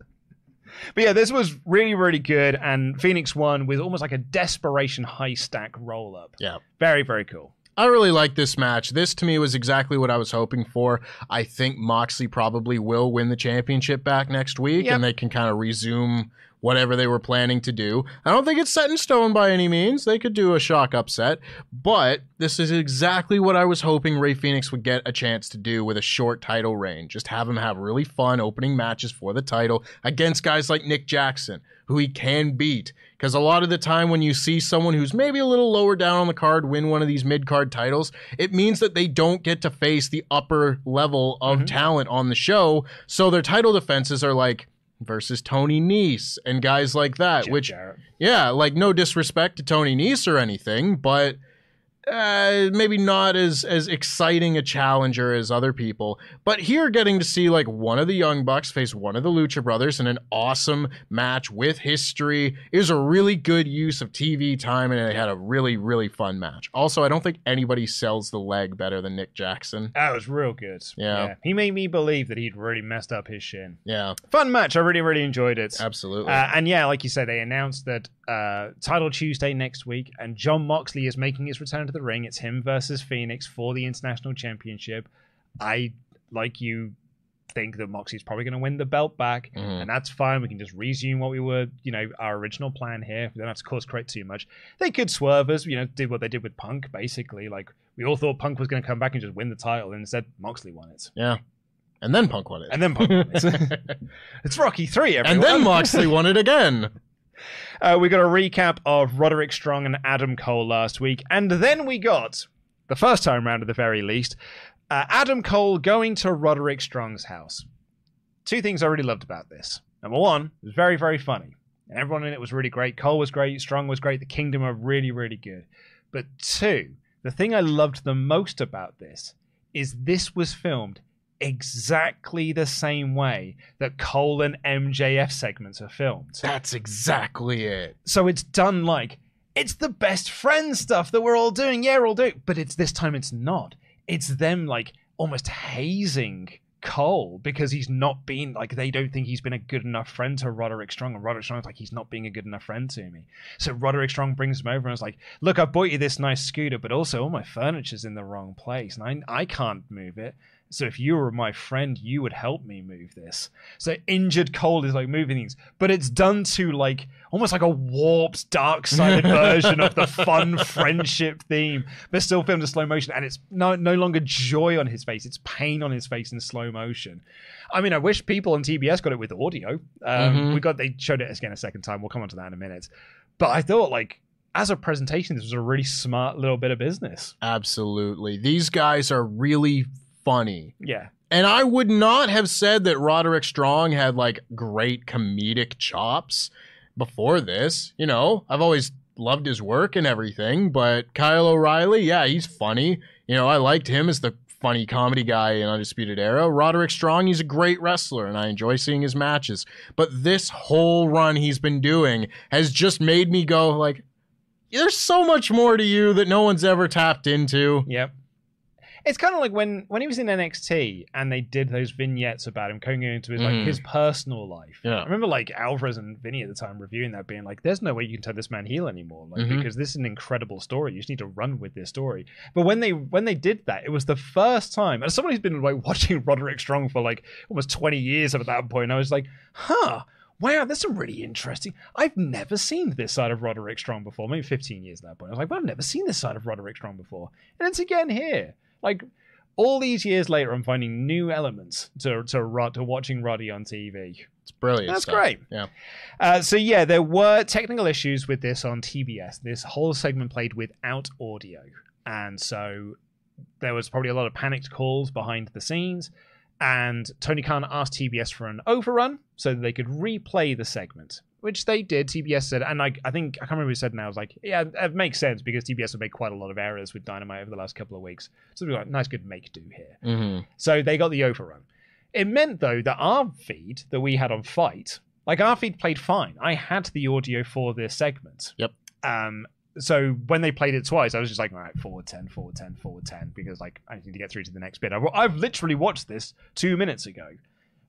But yeah, this was really really good, and Fenix won with almost like a desperation high stack roll up. Yeah. Very very cool. I really like this match. This to me was exactly what I was hoping for. I think Moxley probably will win the championship back next week Yep. and they can kind of resume whatever they were planning to do. I don't think it's set in stone by any means. They could do a shock upset, but this is exactly what I was hoping Rey Fenix would get a chance to do with a short title reign. Just have him have really fun opening matches for the title against guys like Nick Jackson, who he can beat. Because a lot of the time, when you see someone who's maybe a little lower down on the card win one of these mid card titles, it means that they don't get to face the upper level of mm-hmm. talent on the show. So their title defenses are like, versus Tony Nese and guys like that. Jeff which, Jarrett. yeah, like no disrespect to Tony Nese or anything, but uh, maybe not as as exciting a challenger as other people. But here, getting to see like one of the Young Bucks face one of the Lucha Brothers in an awesome match with history is a really good use of TV time, and they had a really really fun match. Also, I don't think anybody sells the leg better than Nick Jackson. That was real good. Yeah. He made me believe that he'd really messed up his shin. Yeah, Fun match. I really, really enjoyed it. absolutely. Uh, and yeah, like you said, they announced that uh, title Tuesday next week, and Jon Moxley is making his return to the ring. It's him versus Fenix for the international championship. I like you think that Moxley's probably going to win the belt back, Mhm. and that's fine. We can just resume what we were, you know, our original plan here. We don't have to course correct too much. They could swerve us, you know, did what they did with Punk, basically. Like we all thought Punk was going to come back and just win the title, and instead Moxley won it. yeah, and then Punk won it, And then Punk won it. It's Rocky Three, everyone. and then Moxley won it again. Uh, we got a recap of Roderick Strong and Adam Cole last week, and then we got the first time round at the very least, uh, Adam Cole going to Roderick Strong's house. Two things I really loved about this. Number one, it was very, very funny. And everyone in it was really great. Cole was great, Strong was great, the Kingdom are really, really good. But two, the thing I loved the most about this is this was filmed exactly the same way that Cole and MJF segments are filmed. That's exactly it. So it's done like it's the best friend stuff that we're all doing. Yeah, we're all doing, but it's this time it's not. It's them like almost hazing Cole because he's not been like they don't think he's been a good enough friend to Roderick Strong, and Roderick Strong's like he's not being a good enough friend to me. So Roderick Strong brings him over and is like, "Look, I bought you this nice scooter, but also all my furniture's in the wrong place, and I I can't move it." So if you were my friend, you would help me move this. So injured Cole is like moving things, but it's done to like almost like a warped, dark-sided version of the fun friendship theme, but still filmed in slow motion. And it's no no longer joy on his face; it's pain on his face in slow motion. I mean, I wish people on TBS got it with audio. Um, Mhm. We got they showed it again a second time. We'll come on to that in a minute. But I thought like. As a presentation, this was a really smart little bit of business. Absolutely. These guys are really funny. Yeah, And I would not have said that Roderick Strong had like great comedic chops before this. You know, I've always loved his work and everything, but Kyle O'Reilly, yeah, he's funny. You know, I liked him as the funny comedy guy in Undisputed Era. Roderick Strong, he's a great wrestler and I enjoy seeing his matches. But this whole run he's been doing has just made me go like there's so much more to you that no one's ever tapped into. Yep. It's kind of like when when he was in NXT and they did those vignettes about him going into his like his personal life. Yeah. I remember like Alvarez and Vinny at the time reviewing that, being like, "There's no way you can turn this man heel anymore, like Mhm. because this is an incredible story. You just need to run with this story." But when they when they did that, it was the first time. As someone who's been like watching Roderick Strong for like almost 20 years at that point, I was like, "Huh." Wow, that's some really interesting. I've never seen this side of Roderick Strong before. Maybe 15 years at that point. I was like, well, I've never seen this side of Roderick Strong before. And it's again here. Like, all these years later, I'm finding new elements to to, to watching Roddy on TV. It's brilliant. That's stuff. great. Yeah. Uh, so yeah, there were technical issues with this on TBS. This whole segment played without audio, and so there was probably a lot of panicked calls behind the scenes. And Tony Khan asked TBS for an overrun so that they could replay the segment, which they did. TBS said, and I, I think I can't remember who said now. I was like, yeah, it makes sense because TBS have made quite a lot of errors with Dynamite over the last couple of weeks. So we got like, nice, good make do here. Mm-hmm. So they got the overrun. It meant though that our feed that we had on FITE, like our feed played fine. I had the audio for this segment. Yep. Um. So when they played it twice, I was just like, all right, forward ten, forward ten, forward ten, because like I need to get through to the next bit. I've, I've literally watched this two minutes ago,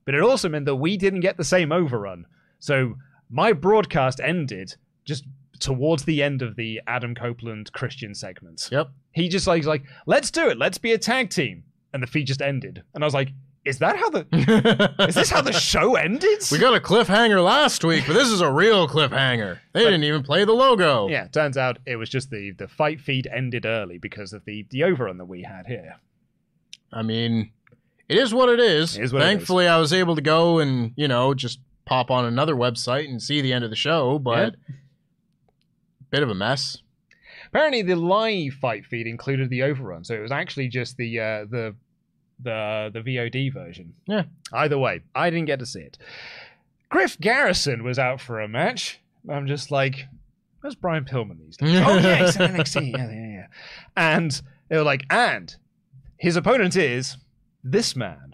but it also meant that we didn't get the same overrun. So my broadcast ended just towards the end of the Adam Copeland Christian segment. Yep. He just like he's like, let's do it, let's be a tag team, and the feed just ended, and I was like, is that how the is this how the show ended? We got a cliffhanger last week, but this is a real cliffhanger. They didn't even play the logo. yeah, turns out it was just the the fight feed ended early because of the the overrun that we had here. I mean, it is what it is. It is what it Thankfully, I was able to go and, you know, just pop on another website and see the end of the show, but bit of a mess. Apparently, the live fight feed included the overrun, so it was actually just the uh, the the the VOD version. Yeah. Either way, I didn't get to see it. Griff Garrison was out for a match. I'm just like, where's Brian Pillman these days? oh yeah, he's in NXT. Yeah, yeah, yeah. And they were like, and his opponent is this man.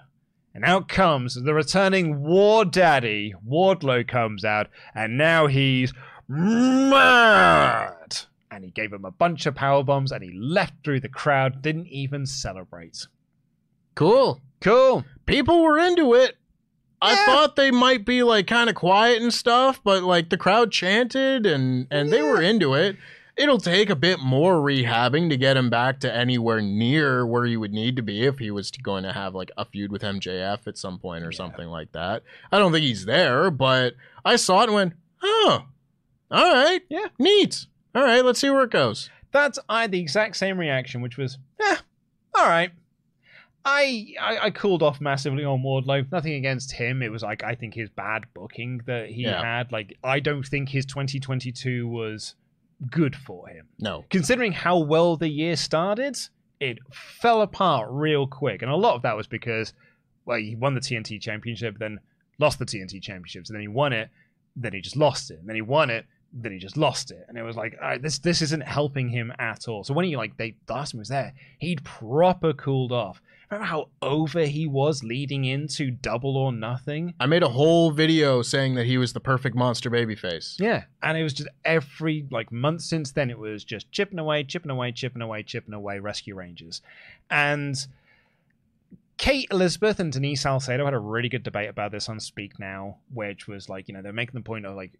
And out comes the returning War Daddy. Wardlow comes out, and now he's mad. And he gave him a bunch of power bombs, and he left through the crowd. Didn't even celebrate. Cool. Cool. People were into it. I Yeah. thought they might be like kind of quiet and stuff, but like the crowd chanted and and they were into it. It'll take a bit more rehabbing to get him back to anywhere near where he would need to be if he was going to have like a feud with MJF at some point or something like that. I don't think he's there, but I saw it and went, "Oh, all right, Yeah. neat. All right, let's see where it goes." That's I had the exact same reaction, which was, eh, all right. I, I I cooled off massively on Wardlow. Nothing against him. It was like I think his bad booking that he Yeah. had. Like I don't think his 2022 was good for him. No, Considering how well the year started, it fell apart real quick, and a lot of that was because well he won the TNT Championship, then lost the TNT Championships, and then he won it, then he just lost it, and then he won it, then he just lost it, and it was like, all right, this this isn't helping him at all. So when he like they the last time he was there, he'd proper cooled off. Remember how over he was leading into Double or Nothing? I made a whole video saying that he was the perfect monster babyface. Yeah, and it was just every like month since then. It was just chipping away, chipping away, chipping away, chipping away. Rescue Rangers, and Kate Elizabeth and Denise Salcedo had a really good debate about this on Speak Now, which was like you know they're making the point of like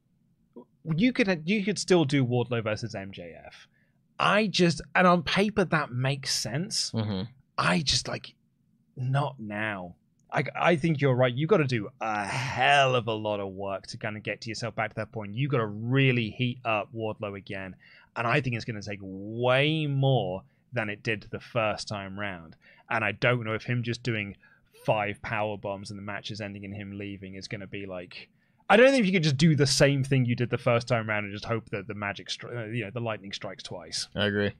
you could you could still do Wardlow versus MJF. I just and on paper that makes sense. Mm-hmm. I just like not now. I, I think you're right. You've got to do a hell of a lot of work to kind of get to yourself back to that point. You've got to really heat up Wardlow again, and I think it's going to take way more than it did the first time round. And I don't know if him just doing five power bombs and the match is ending in him leaving is going to be like. I don't think you could just do the same thing you did the first time round and just hope that the magic, stri- uh, you know, the lightning strikes twice. I agree.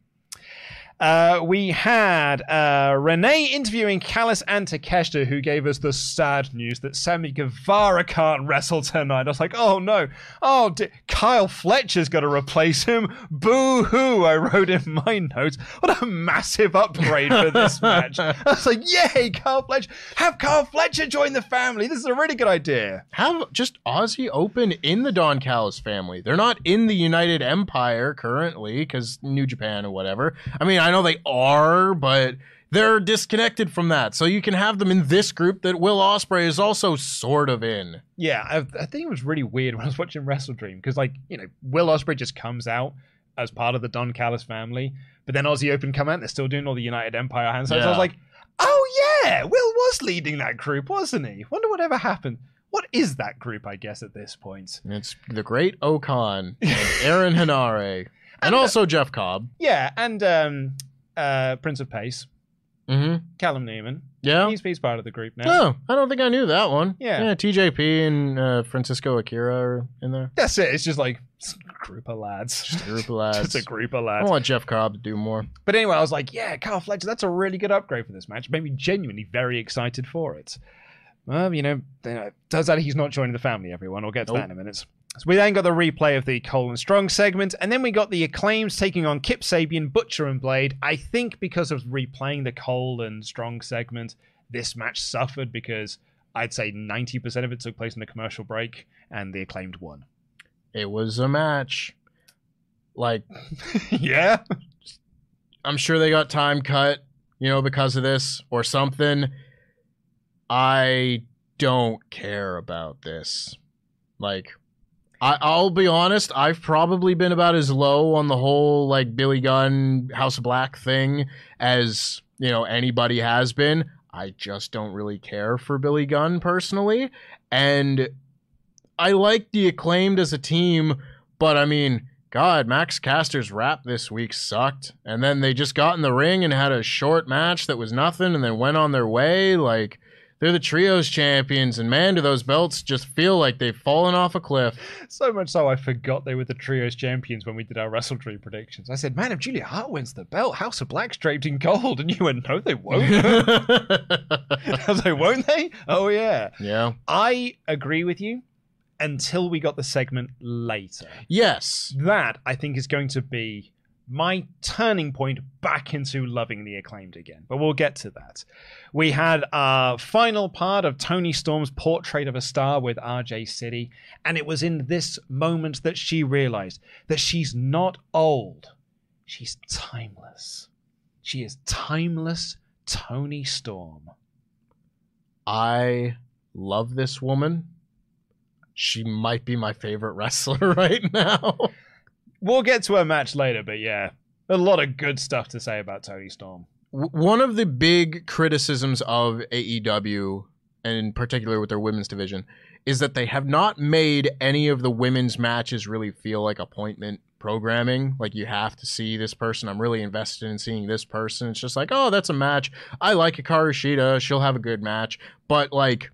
Uh, we had uh, Renee interviewing Callis and Takeshita, who gave us the sad news that Sammy Guevara can't wrestle tonight. I was like, oh no. Oh, di- Kyle Fletcher's got to replace him. Boo hoo, I wrote in my notes. What a massive upgrade for this match. I was like, yay, Kyle Fletcher. Have Kyle Fletcher join the family. This is a really good idea. Have just Aussie Open in the Don Callis family. They're not in the United Empire currently because New Japan or whatever. I mean, I know they are, but they're disconnected from that. So you can have them in this group that Will Ospreay is also sort of in. Yeah, I, I think it was really weird when I was watching WrestleDream because, like, you know, Will Ospreay just comes out as part of the Don Callis family, but then Aussie Open come out, they're still doing all the United Empire hands. So I was like, oh yeah, Will was leading that group, wasn't he? Wonder whatever happened. What is that group? I guess at this point, It's the Great-O-Khan, and Aaron Henare, and also Jeff Cobb. yeah, and um, uh, Prince of Pace, Mm-hmm. Callum Newman. Yeah. He's, he's part of the group now. Oh, I don't think I knew that one. Yeah. Yeah, TJP and uh, Francesco Akira are in there. That's it. It's just like it's a group of lads. Just a group of lads. Just a group of lads. I want Jeff Cobb to do more. But anyway, I was like, yeah, Carl Fletcher, that's a really good upgrade for this match. It made me genuinely very excited for it. Well, you know, know, turns out he's not joining the family, everyone. We'll get to that in a minute. So we then got the replay of the Cole and Strong segment, and then we got the acclaims taking on Kip Sabian, Butcher, and Blade. I think because of replaying the Cole and Strong segment, this match suffered because I'd say 90% of it took place in a commercial break, and the acclaimed won. It was a match. Like, yeah? I'm sure they got time cut, you know, because of this or something. I don't care about this. Like, I, I'll be honest, I've probably been about as low on the whole, like, Billy Gunn House of Black thing as, you know, anybody has been. I just don't really care for Billy Gunn personally. And I like the acclaimed as a team, but I mean, God, Max Caster's rap this week sucked. And then they just got in the ring and had a short match that was nothing and then went on their way. Like, they're the trios champions, and man, do those belts just feel like they've fallen off a cliff. So much so, I forgot they were the trios champions when we did our WrestleDream predictions. I said, "Man, if Julia Hart wins the belt, House of Black's draped in gold," and you went, "No, they won't." I was like, "Won't they?" Oh yeah. yeah. I agree with you. until we got the segment later. Yes. That, I think, is going to be my turning point back into loving the acclaimed again. But we'll get to that. We had our final part of Toni Storm's portrait of a star with RJ City, and it was in this moment that she realized that she's not old, she's timeless. She is timeless Toni Storm. I love this woman. She might be my favorite wrestler right now. We'll get to her match later, but yeah, a lot of good stuff to say about Toni Storm. One of the big criticisms of AEW, and in particular with their women's division, is that they have not made any of the women's matches really feel like appointment programming. Like you have to see this person. I'm really invested in seeing this person. It's just like, oh, that's a match. I like Hikaru Shida. She'll have a good match. But like,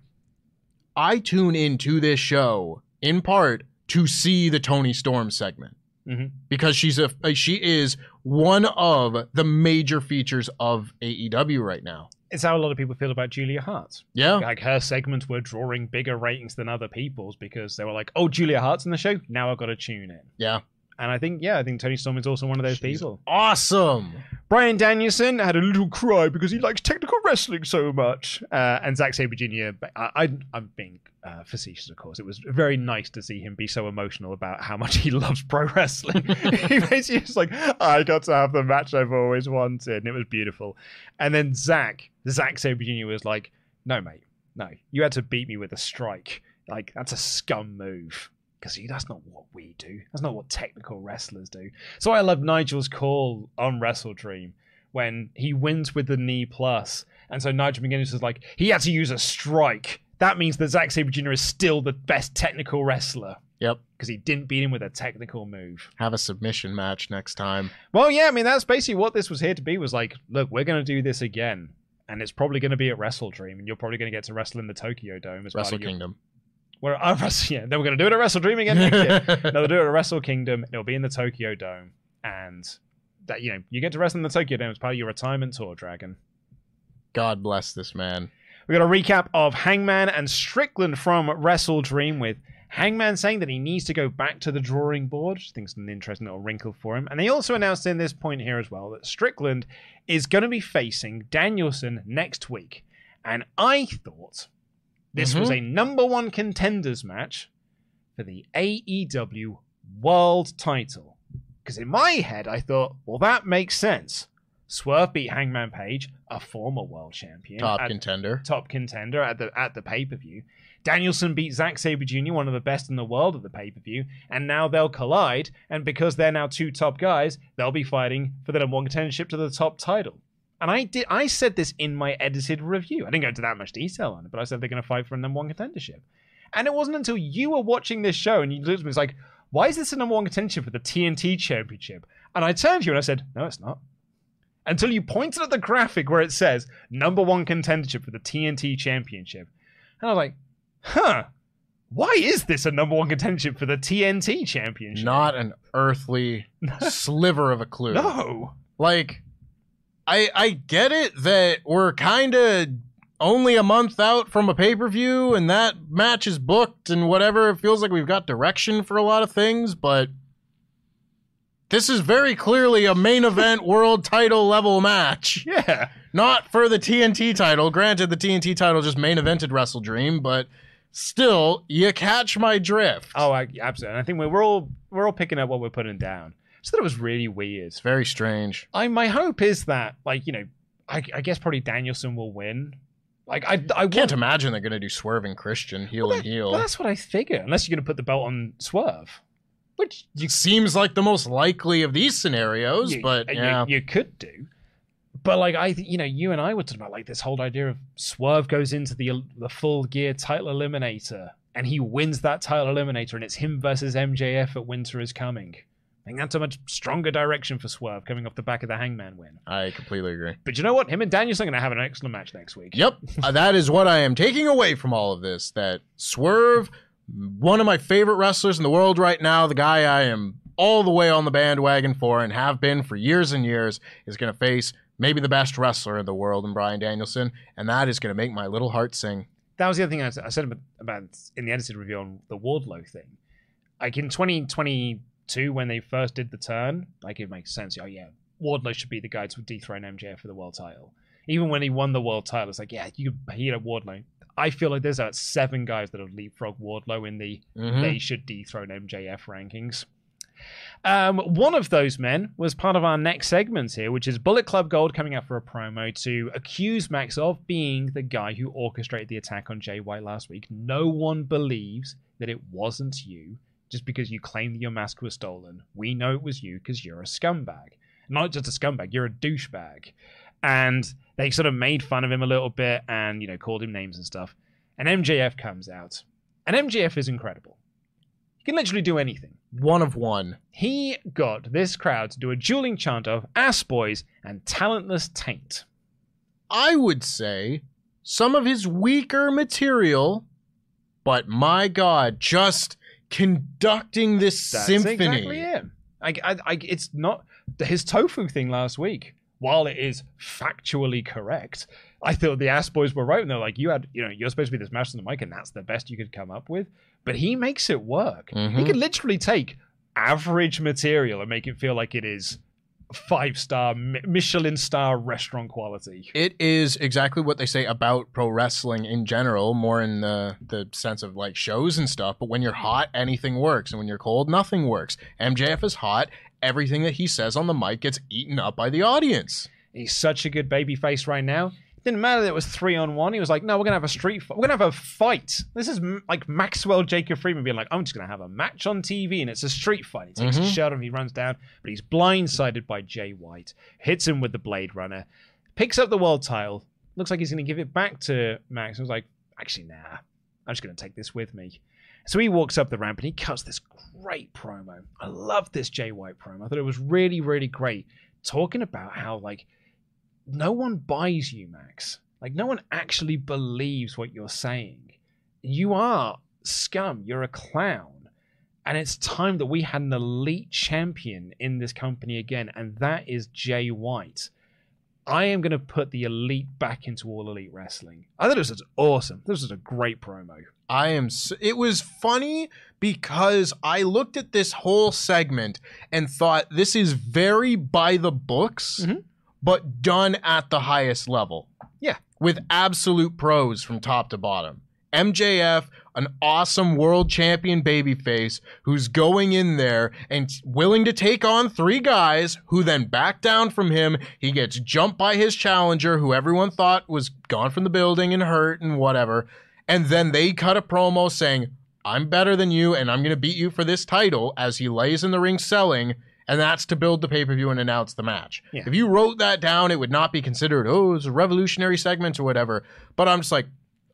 I tune into this show in part to see the Toni Storm segment Mhm. because she's a she is one of the major features of AEW right now. It's how a lot of people feel about Julia Hart. Yeah. Like her segments were drawing bigger ratings than other people's because they were like, oh, Julia Hart's in the show. Now I've got to tune in. Yeah. And I think, yeah, I think Toni Storm is also one of those She's people. Awesome. Bryan Danielson had a little cry because he likes technical wrestling so much. Uh, and Zack Sabre Jr., I, I, I'm being uh, facetious, of course. It was very nice to see him be so emotional about how much he loves pro wrestling. he basically was like, I got to have the match I've always wanted. And it was beautiful. And then Zack, Zack Sabre Jr. was like, no, mate, no. You had to beat me with a strike. Like, that's a scum move. Because that's not what we do. That's not what technical wrestlers do. So I love Nigel's call on WrestleDream when he wins with the knee plus, and so Nigel McGuinness is like, he had to use a strike. That means that Zack Sabre Jr. is still the best technical wrestler Yep. because he didn't beat him with a technical move. Have a submission match next time. Well, yeah, I mean that's basically what this was here to be. Was like, look, we're going to do this again, and it's probably going to be at WrestleDream, and you're probably going to get to wrestle in the Tokyo Dome as Wrestle part of your- Kingdom. Where I wrestle, yeah, then we're going to do it at WrestleDream again next year. no, they'll do it at Wrestle Kingdom. It'll be in the Tokyo Dome, and that you know you get to wrestle in the Tokyo Dome as part of your retirement tour, Dragon. God bless this man. We got a recap of Hangman and Strickland from WrestleDream with Hangman saying that he needs to go back to the drawing board. which I think it's an interesting little wrinkle for him. And they also announced in this point here as well that Strickland is going to be facing Danielson next week. And I thought this was mm-hmm. a number one contenders match for the AEW World title. Because in my head, I thought, well, that makes sense. Swerve beat Hangman Page, a former world champion, Top at- contender. top contender at the at the pay per view. Danielson beat Zack Sabre Jr., one of the best in the world at the pay per view, and now they'll collide. And because they're now two top guys, they'll be fighting for the number one contendership to the top title. And I did I said this in my edited review. I didn't go into that much detail on it, but I said they're going to fight for a number one contendership. And it wasn't until you were watching this show and you looked at me, it's like, why is this a number one contendership for the TNT Championship? And I turned to you and I said, no, it's not until you pointed at the graphic where it says number one contendership for the TNT Championship. And I was like, huh, why is this a number one contendership for the TNT Championship? Not an earthly sliver of a clue. No. Like, I I get it that we're kind of only a month out from a pay per view and that match is booked and whatever. It feels like we've got direction for a lot of things, but this is very clearly a main event world title level match. Yeah. Not for the TNT title. Granted, the TNT title just main evented WrestleDream, but still, you catch my drift. Oh, I, absolutely. I think we're all we're all picking up what we're putting down. So that was really weird. It's very strange. I my hope is that like you know, I, I guess probably Danielson will win. Like I I Can't want, imagine they're going to do Swerve and Christian heel Well, and that- heel. that's what I figure. Unless you're going to put the belt on Swerve, which you seems like the most likely of these scenarios, you- but you, yeah. you could do. But like I, you know, you and I were talking about like this whole idea of Swerve goes into the the full gear title eliminator and he wins that title eliminator and it's him versus MJF at Winter is Coming. I think that's a much stronger direction for Swerve coming off the back of the Hangman win. I completely agree. But you know what? Him and Danielson are going to have an excellent match next week. Yep, uh, that is what I am taking away from all of this. That Swerve, one of my favorite wrestlers in the world right now, the guy I am all the way on the bandwagon for and have been for years and years, is going to face maybe the best wrestler in the world in Bryan Danielson, and that is going to make my little heart sing. that was the other thing I said about, about in the edited review on the Wardlow thing. Like in 2022, when they first did the turn, like it makes sense. Oh yeah, Wardlow should be the guy to dethrone MJF for the world title. Even when he won the world title, it's like yeah, you beat up Wardlow. I feel like there's about seven guys that have leapfrogged Wardlow in the Mhm. they should dethrone MJF rankings. Um, one of those men was part of our next segment here, which is Bullet Club Gold coming out for a promo to accuse Max of being the guy who orchestrated the attack on Jay White last week. No one believes that it wasn't you just because you claim that your mask was stolen. We know it was you because you're a scumbag. Not just a scumbag, you're a douchebag. And they sort of made fun of him a little bit and, you know, called him names and stuff. And MJF comes out. And MJF is incredible. He can literally do anything One of one. he got this crowd to do a dueling chant of ass boys and talentless taint. I would say some of his weaker material, but my God, just conducting this That's symphony. exactly it. I, I, I, it's not his tofu thing last week. While it is factually correct, I thought the ass boys were right. And they're like, you had, you know, you're supposed to be this master of the mic, and that's the best you could come up with. But he makes it work. He Mhm. could literally take average material and make it feel like it is five star Michelin star restaurant quality. It is exactly what they say about pro wrestling in general, more in the, the sense of like shows and stuff. But when you're hot, anything works. And when you're cold, nothing works. MJF is hot. Everything that he says on the mic gets eaten up by the audience. He's such a good baby face right now. Didn't matter that it was three on one. He was like, no, we're going to have a street fight. We're going to have a fight. This is m- like Maxwell Jacob Freeman being like, I'm just going to have a match on TV and it's a street fight. He takes his Mhm. shirt off, he runs down, but he's blindsided by Jay White, hits him with the Blade Runner, picks up the world title. Looks like he's going to give it back to Max. I was like, actually, nah, I'm just going to take this with me. So he walks up the ramp and he cuts this great promo. I love this Jay White promo. I thought it was really, really great. Talking about how, like, no one buys you, Max. Like, no one actually believes what you're saying. You are scum. You're a clown. And it's time that we had an elite champion in this company again, and that is Jay White. I am going to put the elite back into all elite wrestling. I thought this was awesome. This was a great promo. I am. s it was funny because I looked at this whole segment and thought this is very by the books, Mhm. But done at the highest level. Yeah. With absolute pros from top to bottom. MJF, an awesome world champion babyface who's going in there and willing to take on three guys who then back down from him. He gets jumped by his challenger, who everyone thought was gone from the building and hurt and whatever. And then they cut a promo saying, I'm better than you and I'm going to beat you for this title as he lays in the ring selling. And that's to build the pay per view and announce the match. Yeah. If you wrote that down, it would not be considered, oh, it's a revolutionary segment or whatever. But I'm just like,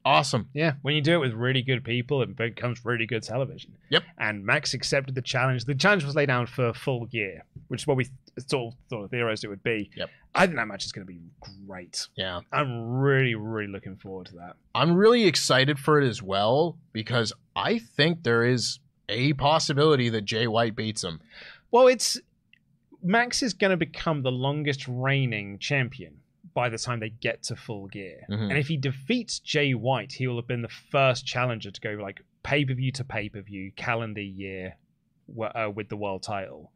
awesome. Yeah, when you do it with really good people, it becomes really good television. Yep. And Max accepted the challenge. The challenge was laid down for a full gear, which is what we sort of, sort of theorized it would be. Yep. I think that match is going to be great. Yeah. I'm really, really looking forward to that. I'm really excited for it as well because I think there is a possibility that Jay White beats him. Well, it's Max is going to become the longest reigning champion by the time they get to full gear. Mhm. And if he defeats Jay White, he will have been the first challenger to go like pay per view to pay per view calendar year uh, with the world title.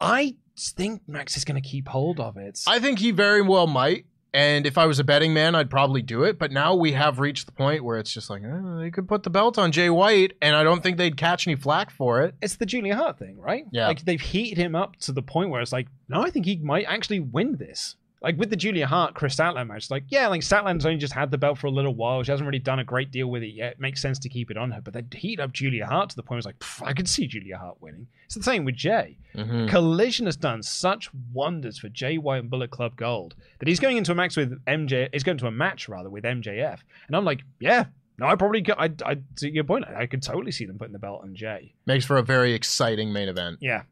I think Max is going to keep hold of it. I think he very well might. And if I was a betting man, I'd probably do it. But now we have reached the point where it's just like, eh, they could put the belt on Jay White, and I don't think they'd catch any flack for it. it's the Julia Hart thing, right? Yeah. Like they've heated him up to the point where it's like, no, I think he might actually win this. Like with the Julia Hart Kris Statlander match, like, yeah, like Statlander's only just had the belt for a little while. She hasn't really done a great deal with it yet. It makes sense to keep it on her. But they heat up Julia Hart to the point where it's like, "Pff, I could see Julia Hart winning. It's the same with Jay. Mm-hmm. Collision has done such wonders for Jay White and Bullet Club Gold that he's going into a match with MJ. He's going to a match rather with MJF, and I'm like, yeah, no, I probably, could, I, I see your point. I, I could totally see them putting the belt on Jay. Makes for a very exciting main event. Yeah.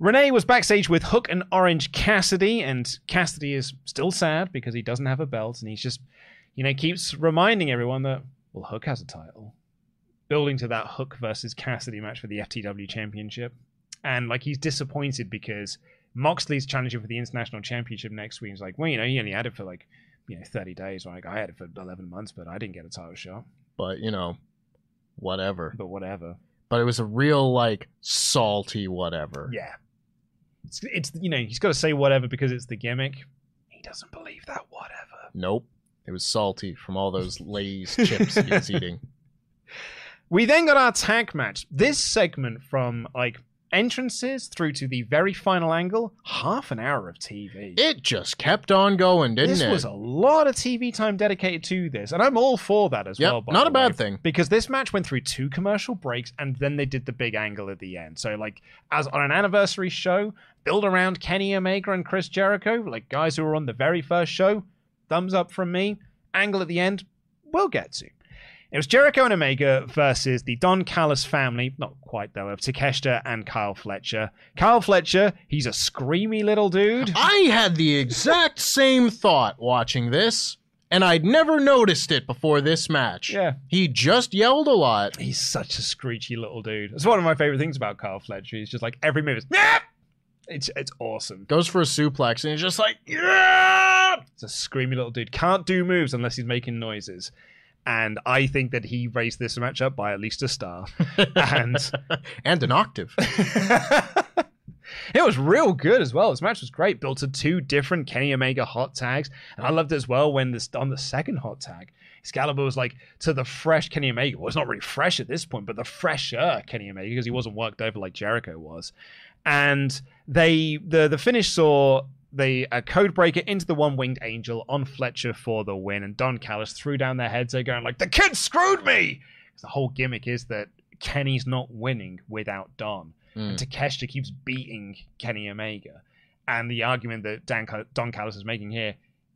Renee was backstage with Hook and Orange Cassidy, and Cassidy is still sad because he doesn't have a belt, and he's just, you know, keeps reminding everyone that, well, Hook has a title. Building to that Hook versus Cassidy match for the FTW Championship. And, like, he's disappointed because Moxley's challenging for the International Championship next week. He's like, well, you know, he only had it for, like, you know 30 days. Like I had it for 11 months, but I didn't get a title shot. But you know, whatever. But whatever. But it was a real like salty whatever. Yeah. It's, it's you know he's got to say whatever because it's the gimmick. He doesn't believe that whatever. Nope. It was salty from all those Lay's chips he was eating. We then got our tag match. This segment from like entrances through to the very final angle, half an hour of TV. It just kept on going, didn't this it? This was a lot of TV time dedicated to this, and I'm all for that as Yep, well. not a bad thing. because this match went through two commercial breaks, and then they did the big angle at the end. So, like, as on an anniversary show, build around Kenny Omega and Chris Jericho, like guys who were on the very first show. Thumbs up from me. Angle at the end, we'll get to. It was Jericho and Omega versus the Don Callis family, not quite though, of Takeshita and Kyle Fletcher. Kyle Fletcher, he's a screamy little dude. I had the exact same thought watching this, and I'd never noticed it before this match. Yeah. He just yelled a lot. He's such a screechy little dude. It's one of my favorite things about Kyle Fletcher. He's just like every move is "Meow!" It's it's awesome. Goes for a suplex, and he's just like, yeah! It's a screamy little dude. Can't do moves unless he's making noises. And I think that he raised this match up by at least a star. and and an octave. it was real good as well. This match was great. Built to two different Kenny Omega hot tags. And I loved it as well when this on the second hot tag, Excalibur was like to the fresh Kenny Omega. Well, it's not really fresh at this point, but the fresher Kenny Omega because he wasn't worked over like Jericho was. And they the the finish saw the uh, code breaker into the one winged angel on Fletcher for the win, and Don Callis threw down their heads. They're going like, "The kid screwed me." 'Cause The whole gimmick is that Kenny's not winning without Don, and Takeshita keeps beating Kenny Omega. And the argument that Dan, Cal- Don Callis is making here,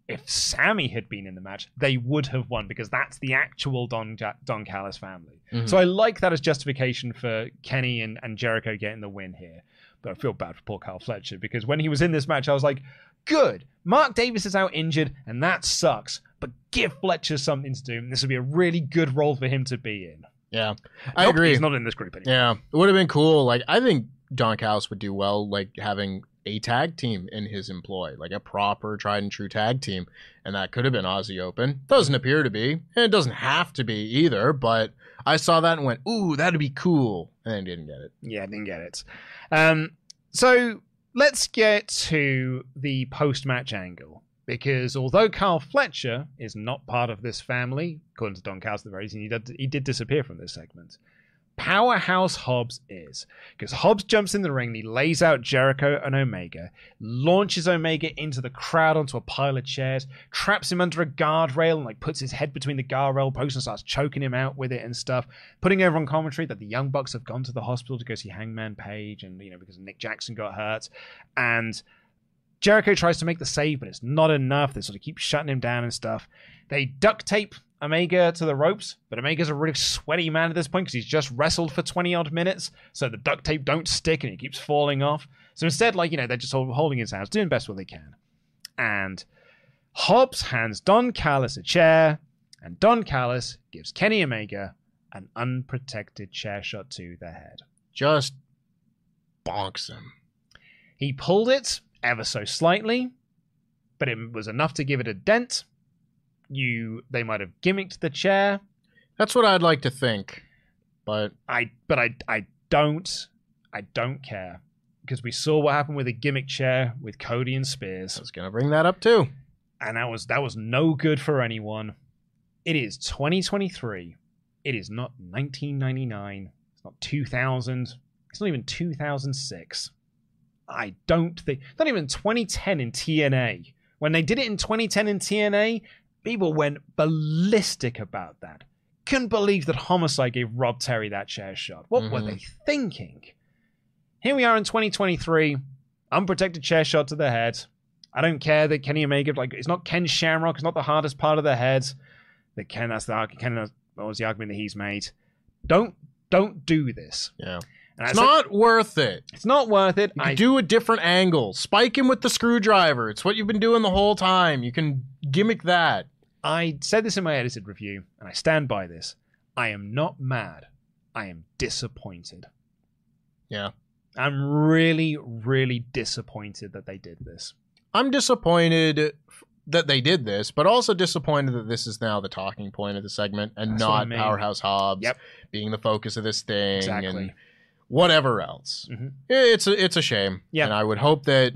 if Sammy had been in the match, they would have won because that's the actual Don ja- Don Callis family. So I like that as justification for Kenny and, and Jericho getting the win here. But I feel bad for poor Kyle Fletcher because when he was in this match, I was like, good. Mark Davis is out injured, and that sucks. But give Fletcher something to do. And this would be a really good role for him to be in. Yeah, I Nope, agree. He's not in this group anymore. Yeah, it would have been cool. Like I think Don Callis would do well, like having a tag team in his employ, like a proper tried and true tag team, and that could have been Aussie Open. Doesn't appear to be, and it doesn't have to be either. But I saw that and went, "Ooh, that'd be cool," and then didn't get it. Yeah, didn't get it. Um, so let's get to the post match angle. Because although Kyle Fletcher is not part of this family, according to Don Callis, he did, he did disappear from this segment. Powerhouse Hobbs is. Because Hobbs jumps in the ring, and he lays out Jericho and Omega, launches Omega into the crowd onto a pile of chairs, traps him under a guardrail, and like puts his head between the guardrail post and starts choking him out with it and stuff. Putting over on commentary that the Young Bucks have gone to the hospital to go see Hangman Page, and you know because Nick Jackson got hurt, and Jericho tries to make the save, but it's not enough. They sort of keep shutting him down and stuff. They duct tape Omega to the ropes, but Omega's a really sweaty man at this point because he's just wrestled for 20 odd minutes. So the duct tape don't stick and he keeps falling off. So instead, like, you know, they're just holding his hands, doing best what they can. And Hobbs hands Don Callis a chair, and Don Callis gives Kenny Omega an unprotected chair shot to the head. Just bonks him. He pulled it ever so slightly, but it was enough to give it a dent. You, they might have gimmicked the chair. That's what I'd like to think, but I, but I, I don't, I don't care because we saw what happened with a gimmick chair with Cody and Spears. I was gonna bring that up too. and that was that was no good for anyone. It is 2023. It is not 1999. It's not 2000. It's not even 2006. I don't think. Not even 2010 in TNA. When they did it in 2010 in TNA, people went ballistic about that. Couldn't believe that Homicide gave Rob Terry that chair shot. What were Mhm. they thinking? Here we are in 2023. Unprotected chair shot to the head. I don't care that Kenny Omega, like, it's not Ken Shamrock, it's not the hardest part of the head. That Ken, that's the Ken, that was the argument that he's made. Don't, don't do this. Yeah, And it's said- not worth it. it's not worth it. You I do a different angle. Spike him with the screwdriver. It's what you've been doing the whole time. You can gimmick that. I said this in my edited review, and I stand by this. I am not mad. I am disappointed. Yeah. I'm really, really disappointed that they did this. I'm disappointed that they did this, but also disappointed that this is now the talking point of the segment and That's what I not mean. Powerhouse Hobbs Yep. being the focus of this thing Exactly. and whatever else. Mhm. It's a, it's a shame. Yeah. And I would hope that,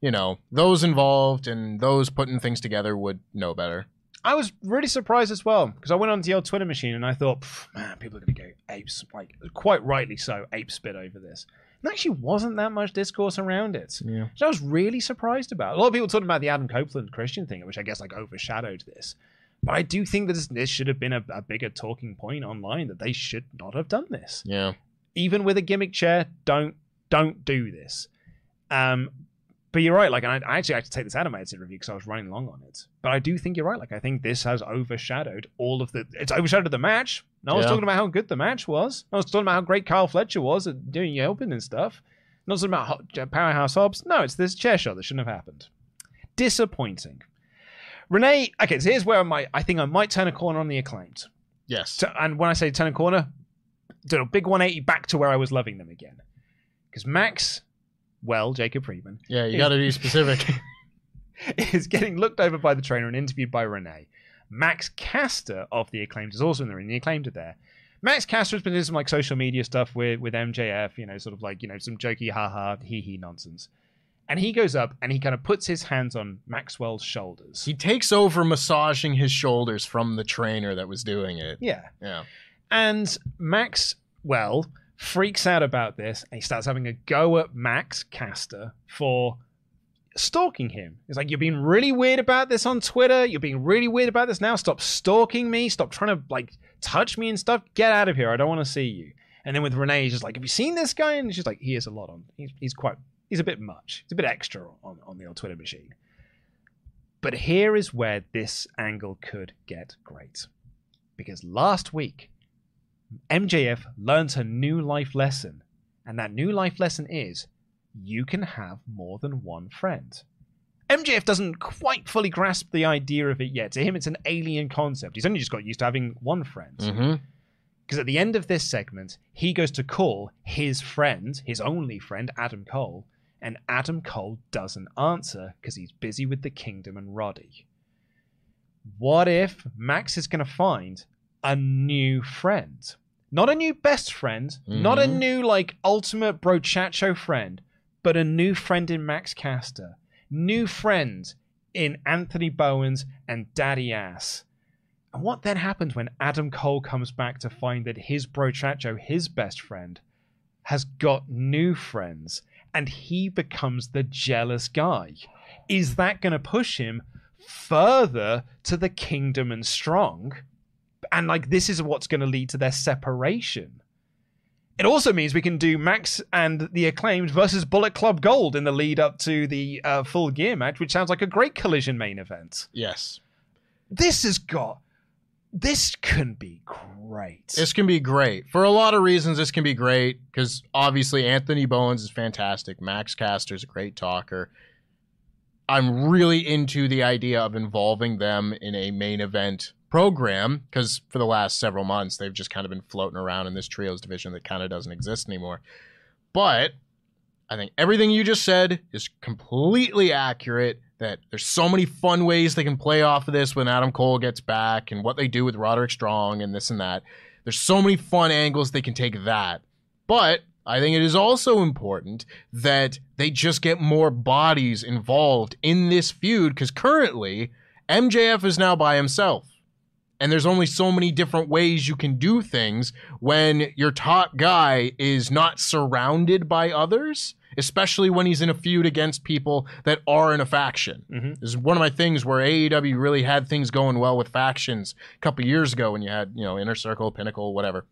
you know, those involved and those putting things together would know better. I was really surprised as well because I went onto the old Twitter machine and I thought, man, people are going to go apes, like quite rightly so, ape spit over this. And there actually wasn't that much discourse around it. Yeah. Which I was really surprised about. A lot of people talking about the Adam Copeland Christian thing, which I guess like overshadowed this. But I do think that this, this should have been a, a bigger talking point online that they should not have done this. Yeah. Even with a gimmick chair, don't don't do this. Um, but you're right. Like, and I, I actually had to take this out of my edited review because I was running long on it. But I do think you're right. Like, I think this has overshadowed all of the. It's overshadowed the match. No one's Yeah. talking about how good the match was. No one's talking about how great Kyle Fletcher was at doing your opening and stuff. No one's talking about Ho- uh, Powerhouse Hobbs. No, it's this chair shot that shouldn't have happened. Disappointing. Renee, okay, so here's where I might. I think I might turn a corner on the acclaimed. Yes. So, and when I say turn a corner, do a big 180 back to where I was loving them again. Because Max, well, Jacob Friedman, Yeah, you got to be specific. is getting looked over by the trainer and interviewed by Renee. Max Caster of the Acclaimed is also in the ring. The Acclaimed are there. Max Caster has been doing some like social media stuff with with MJF, you know, sort of like you know some jokey ha ha hee hee nonsense. And he goes up and he kind of puts his hands on Maxwell's shoulders. he takes over massaging his shoulders from the trainer that was doing it. yeah. Yeah. And Max, well, freaks out about this and he starts having a go at Max Caster for stalking him. It's like, you're being really weird about this on Twitter. You're being really weird about this now. Stop stalking me. Stop trying to, like, touch me and stuff. Get out of here. I don't want to see you. And then with Renee, he's just like, have you seen this guy? And she's like, he is a lot on. He's, he's quite, he's a bit much. He's a bit extra on, on the old Twitter machine. But here is where this angle could get great. Because last week, MJF learns a new life lesson. And that new life lesson is you can have more than one friend. MJF doesn't quite fully grasp the idea of it yet. To him, it's an alien concept. He's only just got used to having one friend. Mm-hmm. Because at the end of this segment, he goes to call his friend, his only friend, Adam Cole, and Adam Cole doesn't answer because he's busy with the kingdom and Roddy. What if Max is going to find a new friend? Not a new best friend, not a Mhm. new, like, ultimate brochacho friend, but a new friend in Max Caster. New friend in Anthony Bowens and Daddy Ass. And what then happens when Adam Cole comes back to find that his brochacho, his best friend, has got new friends and he becomes the jealous guy? Is that going to push him further to the kingdom and strong? And like, this is what's going to lead to their separation. It also means we can do Max and the acclaimed versus Bullet Club Gold in the lead up to the uh, full gear match, which sounds like a great collision main event. Yes. This has got. This can be great. This can be great. For a lot of reasons, this can be great because obviously Anthony Bowens is fantastic. Max Caster's a great talker. I'm really into the idea of involving them in a main event program because for the last several months, they've just kind of been floating around in this trios division that kind of doesn't exist anymore. But I think everything you just said is completely accurate. That there's so many fun ways they can play off of this when Adam Cole gets back and what they do with Roderick Strong and this and that. There's so many fun angles they can take that. But I think it is also important that they just get more bodies involved in this feud because currently MJF is now by himself. And there's only so many different ways you can do things when your top guy is not surrounded by others, especially when he's in a feud against people that are in a faction. Mhm. This is one of my things where AEW really had things going well with factions a couple years ago when you had, you know, Inner Circle, Pinnacle, whatever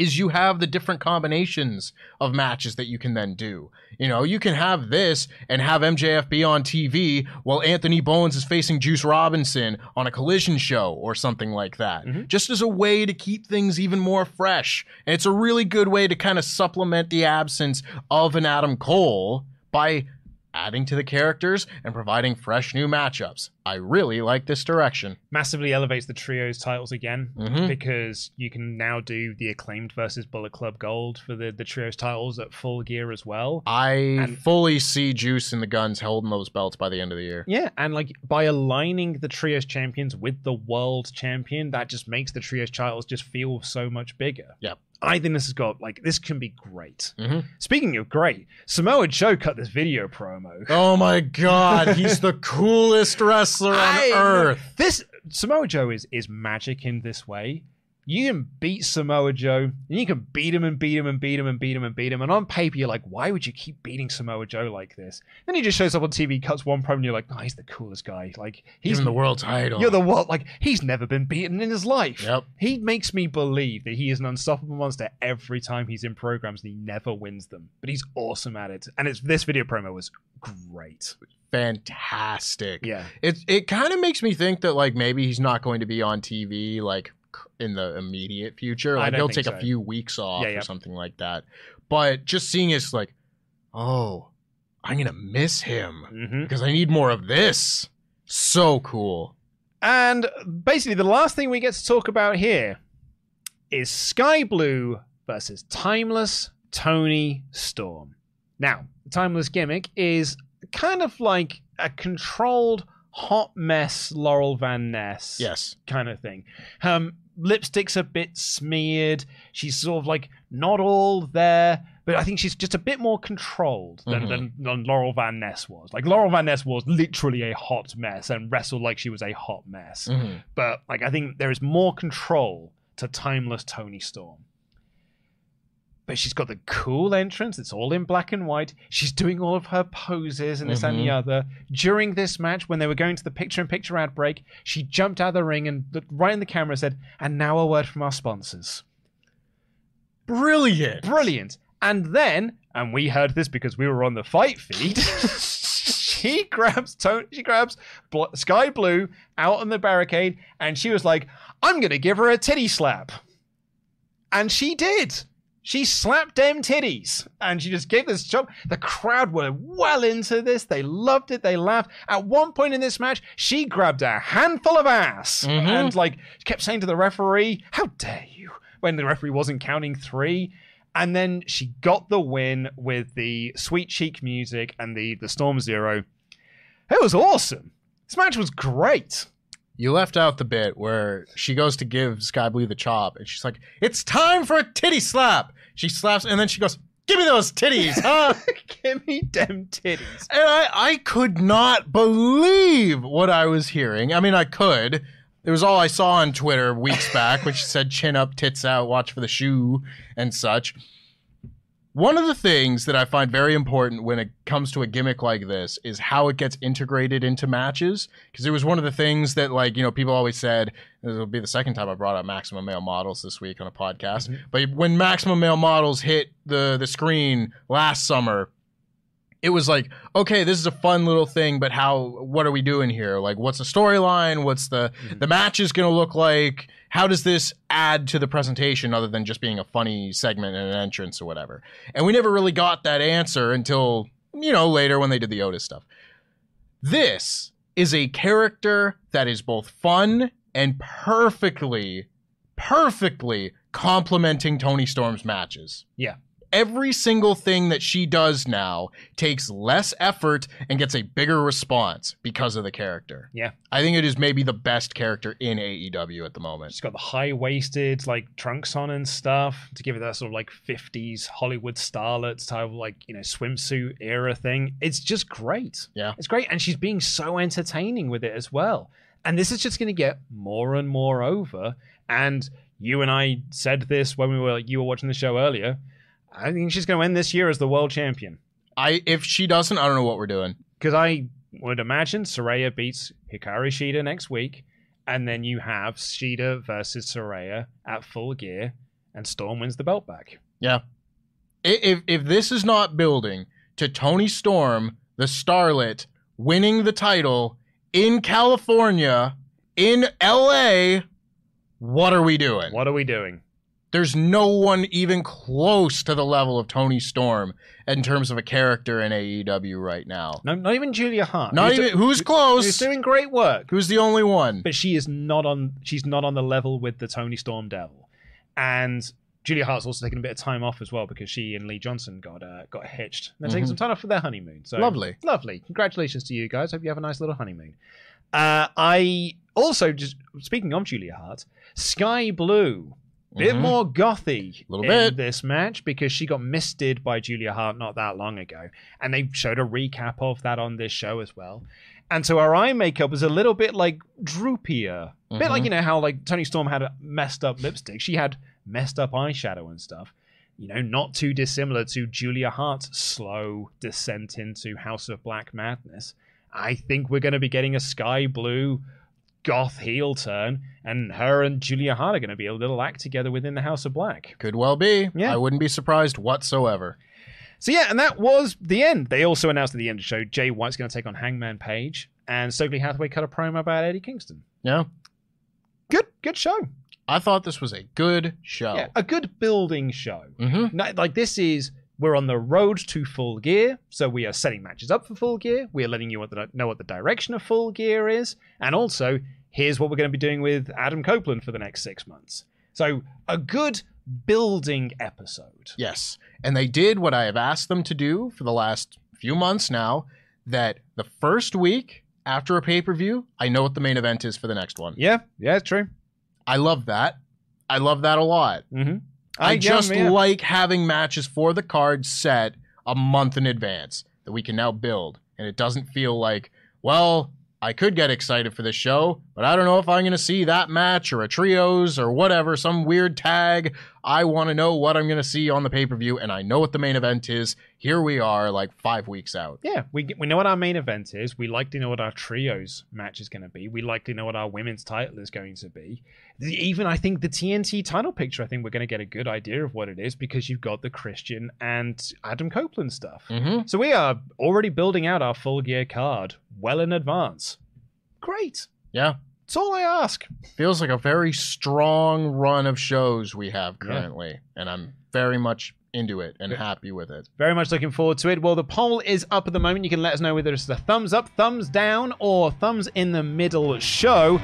is you have the different combinations of matches that you can then do. You know, you can have this and have MJF be on TV while Anthony Bowens is facing Juice Robinson on a collision show or something like that. Mm-hmm. Just as a way to keep things even more fresh. And it's a really good way to kind of supplement the absence of an Adam Cole by adding to the characters and providing fresh new matchups. I really like this direction. Massively elevates the trios titles again Mhm. because you can now do the acclaimed versus Bullet Club Gold for the, the trios titles at full gear as well. I And- fully see Juice and the Guns holding those belts by the end of the year. Yeah, and like by aligning the trios champions with the world champion, that just makes the trios titles just feel so much bigger. Yep. I think this has got like this can be great. Mhm. Speaking of great, Samoa Joe cut this video promo. Oh my god, he's the coolest wrestler on I- earth. This Samoa Joe is is magic in this way. You can beat Samoa Joe, and you can beat him and beat him and beat him and beat him and beat him. And on paper, you're like, why would you keep beating Samoa Joe like this? Then he just shows up on TV, cuts one promo, and you're like, oh, he's the coolest guy. Like He's he's in the world title. You're the what? Like he's never been beaten in his life. Yep. He makes me believe that he is an unstoppable monster every time he's in programs, and he never wins them. But he's awesome at it. And it's this video promo was great. Fantastic. Yeah. It it kind of makes me think that like maybe he's not going to be on TV like in the immediate future. Like he'll take a few weeks off Yeah, yeah. or something like that. But just seeing it's like, oh, I'm gonna miss him Mm-hmm. because I need more of this. So cool. And basically, the last thing we get to talk about here is Skye Blue versus Timeless Toni Storm. Now, the Timeless gimmick is kind of like a controlled hot mess Laurel Van Ness Yes. kind of thing. Um, lipstick's a bit smeared. She's sort of like not all there, but I think she's just a bit more controlled than, Mhm. than, than Laurel Van Ness was. Like Laurel Van Ness was literally a hot mess and wrestled like she was a hot mess. Mhm. But like I think there is more control to timeless Toni Storm. But she's got the cool entrance. It's all in black and white. She's doing all of her poses and this that, and the Mhm. other. During this match, when they were going to the picture in picture ad break, she jumped out of the ring and looked right in the camera and said, And now a word from our sponsors. Brilliant. Brilliant. And then, and we heard this because we were on the fight feed. she grabs Toni, she grabs Bl- Skye Blue out on the barricade, and she was like, "I'm gonna give her a titty slap," and she did. She slapped them titties, and she just gave this jump. The crowd were well into this. They loved it. They laughed. At one point in this match, she grabbed a handful of ass Mhm. and like kept saying to the referee, "How dare you!" When the referee wasn't counting three. And then she got the win with the sweet cheek music and the the Storm Zero. It was awesome. This match was great. You left out the bit where she goes to give Skye Blue the chop, and she's like, "It's time for a titty slap." She slaps, and then she goes, "Give me those titties, huh?" Give me them titties. and I, I could not believe what I was hearing. I mean, I could. It was all I saw on Twitter weeks back when she said "chin up, tits out, watch for the shoe" and such. One of the things that I find very important when it comes to a gimmick like this is how it gets integrated into matches. Because it was one of the things that, like, you know, people always said, this will be the second time I brought up Maximum Male Models this week on a podcast. Mm-hmm. But when Maximum Male Models hit the, the screen last summer, it was like, okay, this is a fun little thing, but how, what are we doing here? Like, what's the storyline? What's the, mm-hmm. the match is going to look like? How does this add to the presentation other than just being a funny segment and an entrance or whatever? And we never really got that answer until, you know, later when they did the Otis stuff. This is a character that is both fun and perfectly, perfectly complementing Toni Storm's matches Yeah. Every single thing that she does now takes less effort and gets a bigger response because of the character. Yeah. I think it is maybe the best character in AEW at the moment. She's got the high waisted like trunks on and stuff to give it that sort of like 50s Hollywood starlet type of like, you know, swimsuit era thing. It's just great. Yeah. It's great. And she's being so entertaining with it as well. And this is just going to get more and more over. And you and I said this when we were like, you were watching the show earlier. I think she's going to win this year as the world champion. I if she doesn't, I don't know what we're doing. Because I would imagine Saraya beats Hikaru Shida next week, and then you have Shida versus Saraya at full gear, and Storm wins the belt back. Yeah. If if this is not building to Toni Storm, the Starlet, winning the title in California, in LA, what are we doing? What are we doing? There's no one even close to the level of Toni Storm in terms of a character in AEW right now. No, not even Julia Hart. Not Who's even who's who- close. Who's doing great work, Who's the only one? but she is not on. She's not on the level with the Toni Storm Devil, and Julia Hart's also taking a bit of time off as well because she and Lee Johnson got uh, got hitched. They're taking Mhm. some time off for their honeymoon. So Lovely. lovely. Congratulations to you guys. Hope you have a nice little honeymoon. Uh, I also just speaking of Julia Hart, Skye Blue. Bit Mhm. more gothy Little in bit. this match because she got misted by Julia Hart not that long ago, and they showed a recap of that on this show as well. And so her eye makeup was a little bit like droopier, a bit like Mhm. you know how like Toni Storm had a messed up lipstick, she had messed up eyeshadow and stuff. You know, not too dissimilar to Julia Hart's slow descent into House of Black madness. I think we're going to be getting a sky blue goth heel turn, and her and Julia Hart are going to be a little act together within the House of Black. Could well be. Yeah. I wouldn't be surprised whatsoever. So yeah, and that was the end. They also announced at the end of the show Jay White's going to take on Hangman Page, and Stokely Hathaway cut a promo about Eddie Kingston. Yeah. Good, good show. I thought this was a good show. Yeah, a good building show. Mhm. No- Like this is we're on the road to full gear, so we are setting matches up for full gear. We are letting you know what the direction of full gear is, and also here's what we're going to be doing with Adam Copeland for the next six months. So a good building episode. Yes. And they did what I have asked them to do for the last few months now that the first week after a pay per view, I know what the main event is for the next one. Yeah, yeah, it's true. I love that. I love that a lot. Mm-hmm. I just like having matches for the card set a month in advance that we can now build. And it doesn't feel like, well, I could get excited for this show, but I don't know if I'm going to see that match or a trios or whatever, some weird tag. I want to know what I'm going to see on the pay per view, and I know what the main event is. Here we are, like five weeks out. Yeah, we we know what our main event is. We like to know what our trios match is going to be. We like to know what our women's title is going to be. The- Even I think the TNT title picture. I think we're going to get a good idea of what it is because you've got the Christian and Adam Copeland stuff. Mm-hmm. So we are already building out our full gear card well in advance. Great. Yeah. That's all I ask. Feels like a very strong run of shows we have currently, and I'm very much into it and happy with it. Very much looking forward to it. Well, the poll is up at the moment. You can let us know whether it's a thumbs up, thumbs down, or thumbs in the middle show.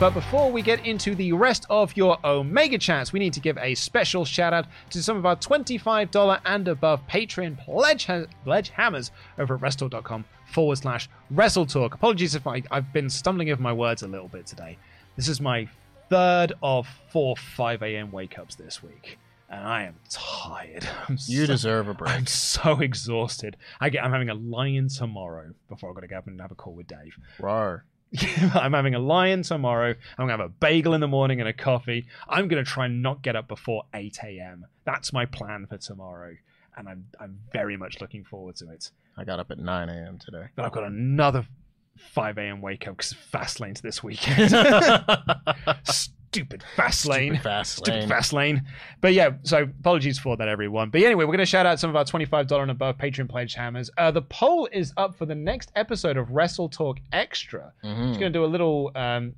But before we get into the rest of your Omega chats, we need to give a special shout out to some of our $25 and above Patreon pledge, ha- pledge hammers over at wrestle.com forward slash wrestle talk. Apologies if I, I've been stumbling over my words a little bit today. This is my third of four 5 a.m. wake ups this week. And I am tired. I'm You so- deserve a break. I'm so exhausted. I get, I'm having a lion tomorrow before I've got to go up and have a call with Dave. Rar. I'm having a lion tomorrow. I'm gonna have a bagel in the morning and a coffee. I'm gonna try and not get up before 8 a.m. That's my plan for tomorrow, and I'm I'm very much looking forward to it. I got up at 9 a.m. today. But I've got another 5 a.m. wake up because fast lanes this weekend. Stupid fast lane. Stupid fast Stupid lane. fast lane. But yeah, so apologies for that, everyone. But anyway, we're going to shout out some of our $25 and above Patreon pledge hammers. Uh, the poll is up for the next episode of WrestleTalk Extra. Mhm. Just going to do a little, um,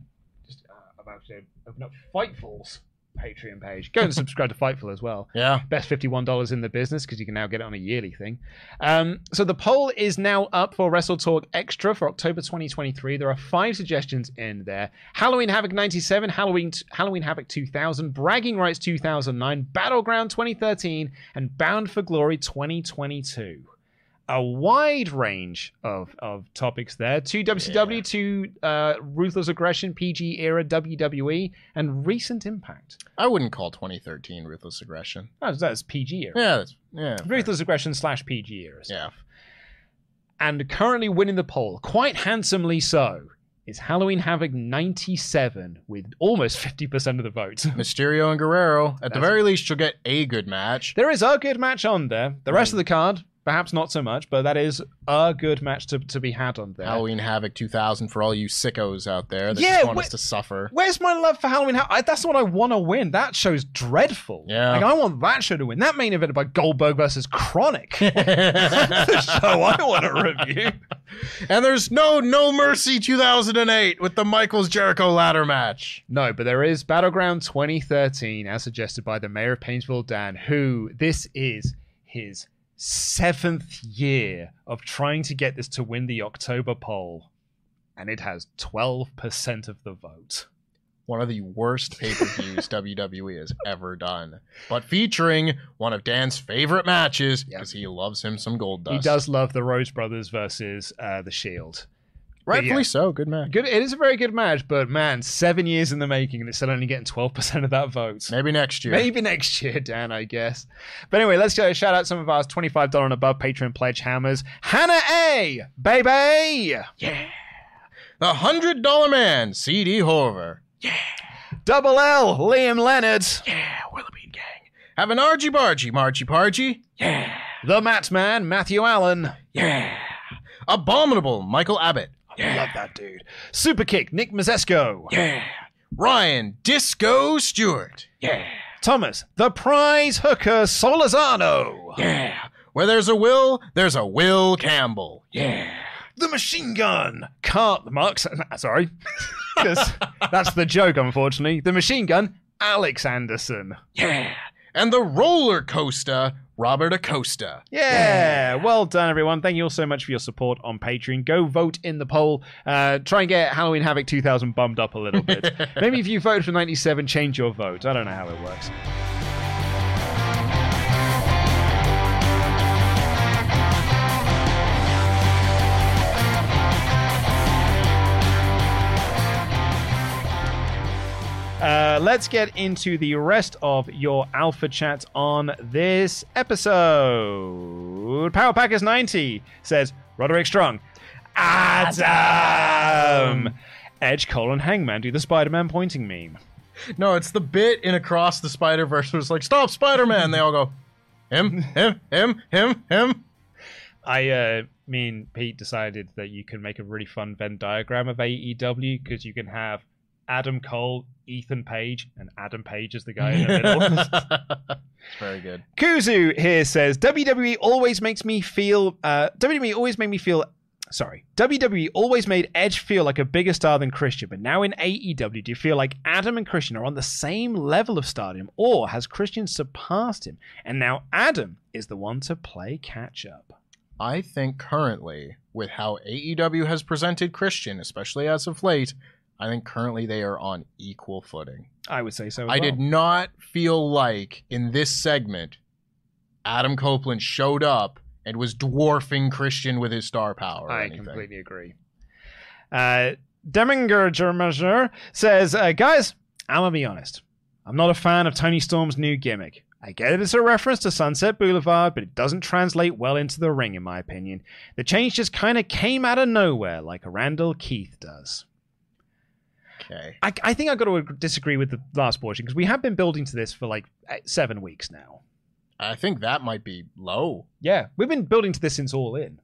just uh, about to open up Fightful's Patreon page. Go and subscribe to Fightful as well. Yeah. Best $51 in the business because you can now get it on a yearly thing. Um, so the poll is now up for WrestleTalk Extra for October 2023. There are five suggestions in there Halloween Havoc 97, Halloween, Halloween Havoc 2000, Bragging Rights 2009, Battleground 2013, and Bound for Glory 2022 a wide range of, of topics there. To WCW, to uh, Ruthless Aggression, PG era, WWE, and recent impact. I wouldn't call 2013 Ruthless Aggression. That's, that's PG era. Yeah, that's, yeah. Ruthless Aggression slash PG era. Yeah. And currently winning the poll, quite handsomely so, is Halloween Havoc 97 with almost 50% of the vote. Mysterio and Guerrero. At the That's- very least, you'll get a good match. There is a good match on there. The rest of the card, perhaps not so much, but that is a good match to, to be had on there. Halloween Havoc 2000 for all you sickos out there that Yeah, just want wh- us to suffer. Where's my love for Halloween? I, that's what I want to win. That show's dreadful. Yeah. Like, I want that show to win. That main event by Goldberg versus KroniK. the show I want to review. And there's no No Mercy 2008 with the Michaels Jericho ladder match. No, but there is Battleground 2013, as suggested by the mayor of Painesville, Dan, who this is his seventh year of trying to get this to win the October poll. And it has 12% of the vote. One of the worst pay per views WWE has ever done, but featuring one of Dan's favorite matches because he loves him some Goldust. He does love the Rhodes Brothers versus uh, the Shield. Rightfully yeah. so. Good match. Good. It is a very good match, but man, seven years in the making, and it's still only getting twelve percent of that vote. Maybe next year. Maybe next year, Dan. I guess. But anyway, let's go shout out some of our twenty-five dollar and above Patreon pledge hammers. Hannah A, baby. Yeah. The Hundred Dollar Man, CD Horver. Yeah. Double L, Liam Leonard. Yeah, Willoughby Gang. Have an Argy Bargy, Margy Pargy. Yeah. The Mat Man, Matthew Allen. Yeah. Abominable, Michael Abbott. I love that dude. Super Kick, Nick Mazesco. Yeah. Ryan Disco Stewart. Yeah. Thomas, the Prize Hooker Solazano. Yeah. Where there's a will, there's a Will Campbell. Yeah. The Machine Gun, Carl Marks. Uh, sorry, because that's the joke. Unfortunately, the Machine Gun, Alex Anderson. Yeah. And the roller coaster, Robert Acosta. Yeah. well done, everyone. Thank you all so much for your support on Patreon. Go vote in the poll. Uh, try and get Halloween Havoc 2000 bummed up a little bit. Maybe if you voted for 97, change your vote. I don't know how it works. Uh, let's get into the rest of your alpha chat on this episode. Power Packers 90 says Roderick Strong. Adam! Edge, Cole, and Hangman do the Spider Man pointing meme. No, it's the bit in Across the Spider Verse where it's like, stop, Spider Man. They all go, him, him, him, him, him. I uh, mean, Pete decided that you can make a really fun Venn diagram of AEW because you can have Adam Cole, Ethan Page, and Adam Page is the guy in the middle. It's very good. Kuzu here says WWE always makes me feel. Uh, WWE always made me feel. Sorry, WWE always made Edge feel like a bigger star than Christian, but now in AEW, do you feel like Adam and Christian are on the same level of stardom, or has Christian surpassed him, and now Adam is the one to play catch up? I think currently, with how AEW has presented Christian, especially as of late, I think currently they are on equal footing. I would say so. I did not feel like in this segment, Adam Copeland showed up and was dwarfing Christian with his star power. I anything. completely agree. Uh, Deminger says, uh, guys, I'm gonna be honest. I'm not a fan of Toni Storm's new gimmick. I get it as a reference to Sunset Boulevard, but it doesn't translate well into the ring, in my opinion. The change just kind of came out of nowhere, like Randall Keith does. Okay. I, I think I've got to disagree with the last portion because we have been building to this for like eh, seven weeks now. I think that might be low. Yeah, we've been building to this since All In.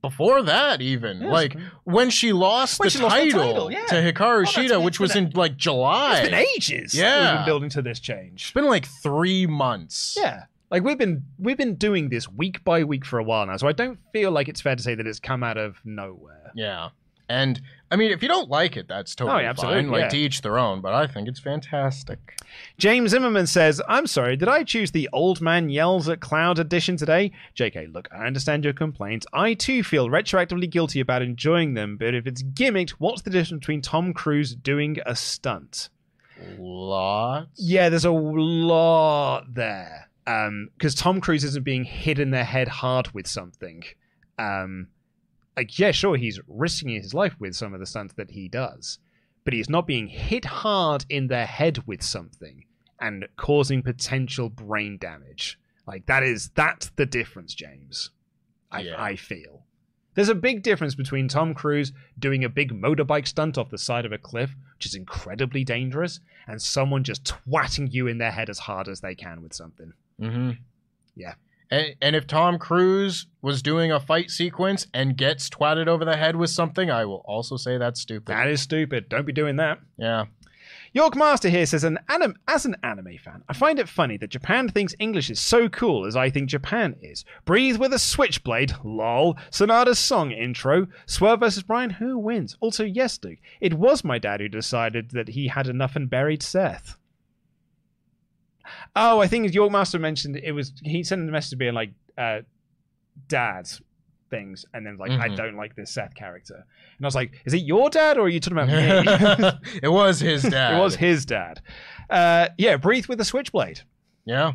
Before that, even Yes. like when she lost, When the, she lost title title, yeah. to Hikaru Oh, Shida, which was in like July. It's been ages. Yeah. we've been building to this change. It's been like three months. Yeah. Like we've been we've been doing this week by week for a while now, so I don't feel like it's fair to say that it's come out of nowhere. Yeah. And I mean, if you don't like it, that's totally Oh, yeah, absolutely, fine. Like yeah. to each their own. But I think it's fantastic. James Zimmerman says, I'm sorry, did I choose the old man yells at cloud edition today? JK, look, I understand your complaints. I too feel retroactively guilty about enjoying them, but if it's gimmicked, what's the difference between Tom Cruise doing a stunt? Lots. Yeah, there's a lot there. Um, because Tom Cruise isn't being hit in the head hard with something. Um, like yeah, sure, he's risking his life with some of the stunts that he does, but he's not being hit hard in the head with something and causing potential brain damage. Like that is that's the difference, James. I, Yeah. I feel. There's a big difference between Tom Cruise doing a big motorbike stunt off the side of a cliff, which is incredibly dangerous, and someone just twatting you in their head as hard as they can with something. Mm-hmm. Yeah. And, and if Tom Cruise was doing a fight sequence and gets twatted over the head with something, I will also say that's stupid. That is stupid. Don't be doing that. yeah. York Master here says, an anim- as an anime fan, I find it funny that Japan thinks English is so cool as I think Japan is. Breathe with a switchblade, lol. Sonata's song intro. Swerve versus Bryan, who wins? Also, yes, Duke, it was my dad who decided that he had enough and buried Seth. Oh, I think York Master mentioned it was, he sent a message being like, uh, dad things, and then like, I Mhm. don't like this Seth character. And I was like, is it your dad or are you talking about me? it was his dad. It was his dad. Uh, yeah, breathe with a switchblade. Yeah.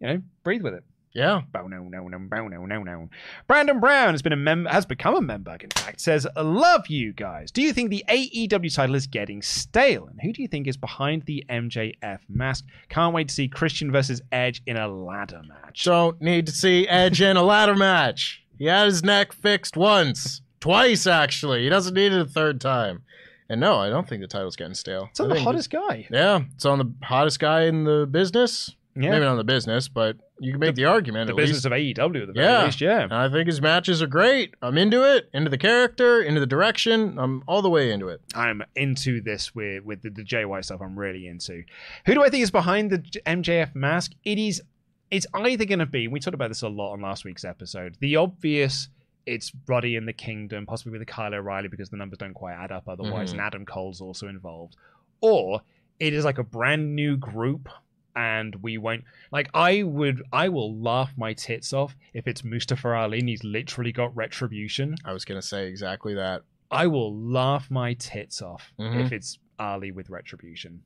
You know, breathe with it. Yeah. Bow no no no bow no no no. Brandon Brown has been a mem has become a member. In fact, says love you guys. Do you think the AEW title is getting stale? And who do you think is behind the MJF mask? Can't wait to see Christian versus Edge in a ladder match. Don't need to see Edge in a ladder match. He had his neck fixed once. Twice, actually. He doesn't need it a third time. And no, I don't think the title's getting stale. It's on I the hottest guy. Yeah, it's on the hottest guy in the business. Yeah. Maybe not in the business, but you can make the, argument. The business least. of AEW at the very Yeah. least. Yeah. And I think his matches are great. I'm into it, into the character, into the direction. I'm all the way into it. I'm into this with with the, the JY stuff. I'm really into. Who do I think is behind the MJF mask? It is. It's either going to be. We talked about this a lot on last week's episode. The obvious. It's Roddy and the Kingdom, possibly with a Kyle O'Reilly because the numbers don't quite add up otherwise, Mhm. and Adam Cole's also involved. Or it is like a brand new group, and we won't like. I would. I will laugh my tits off if it's Mustafa Ali and he's literally got retribution. I was going to say exactly that. I will laugh my tits off Mhm. if it's Ali with retribution.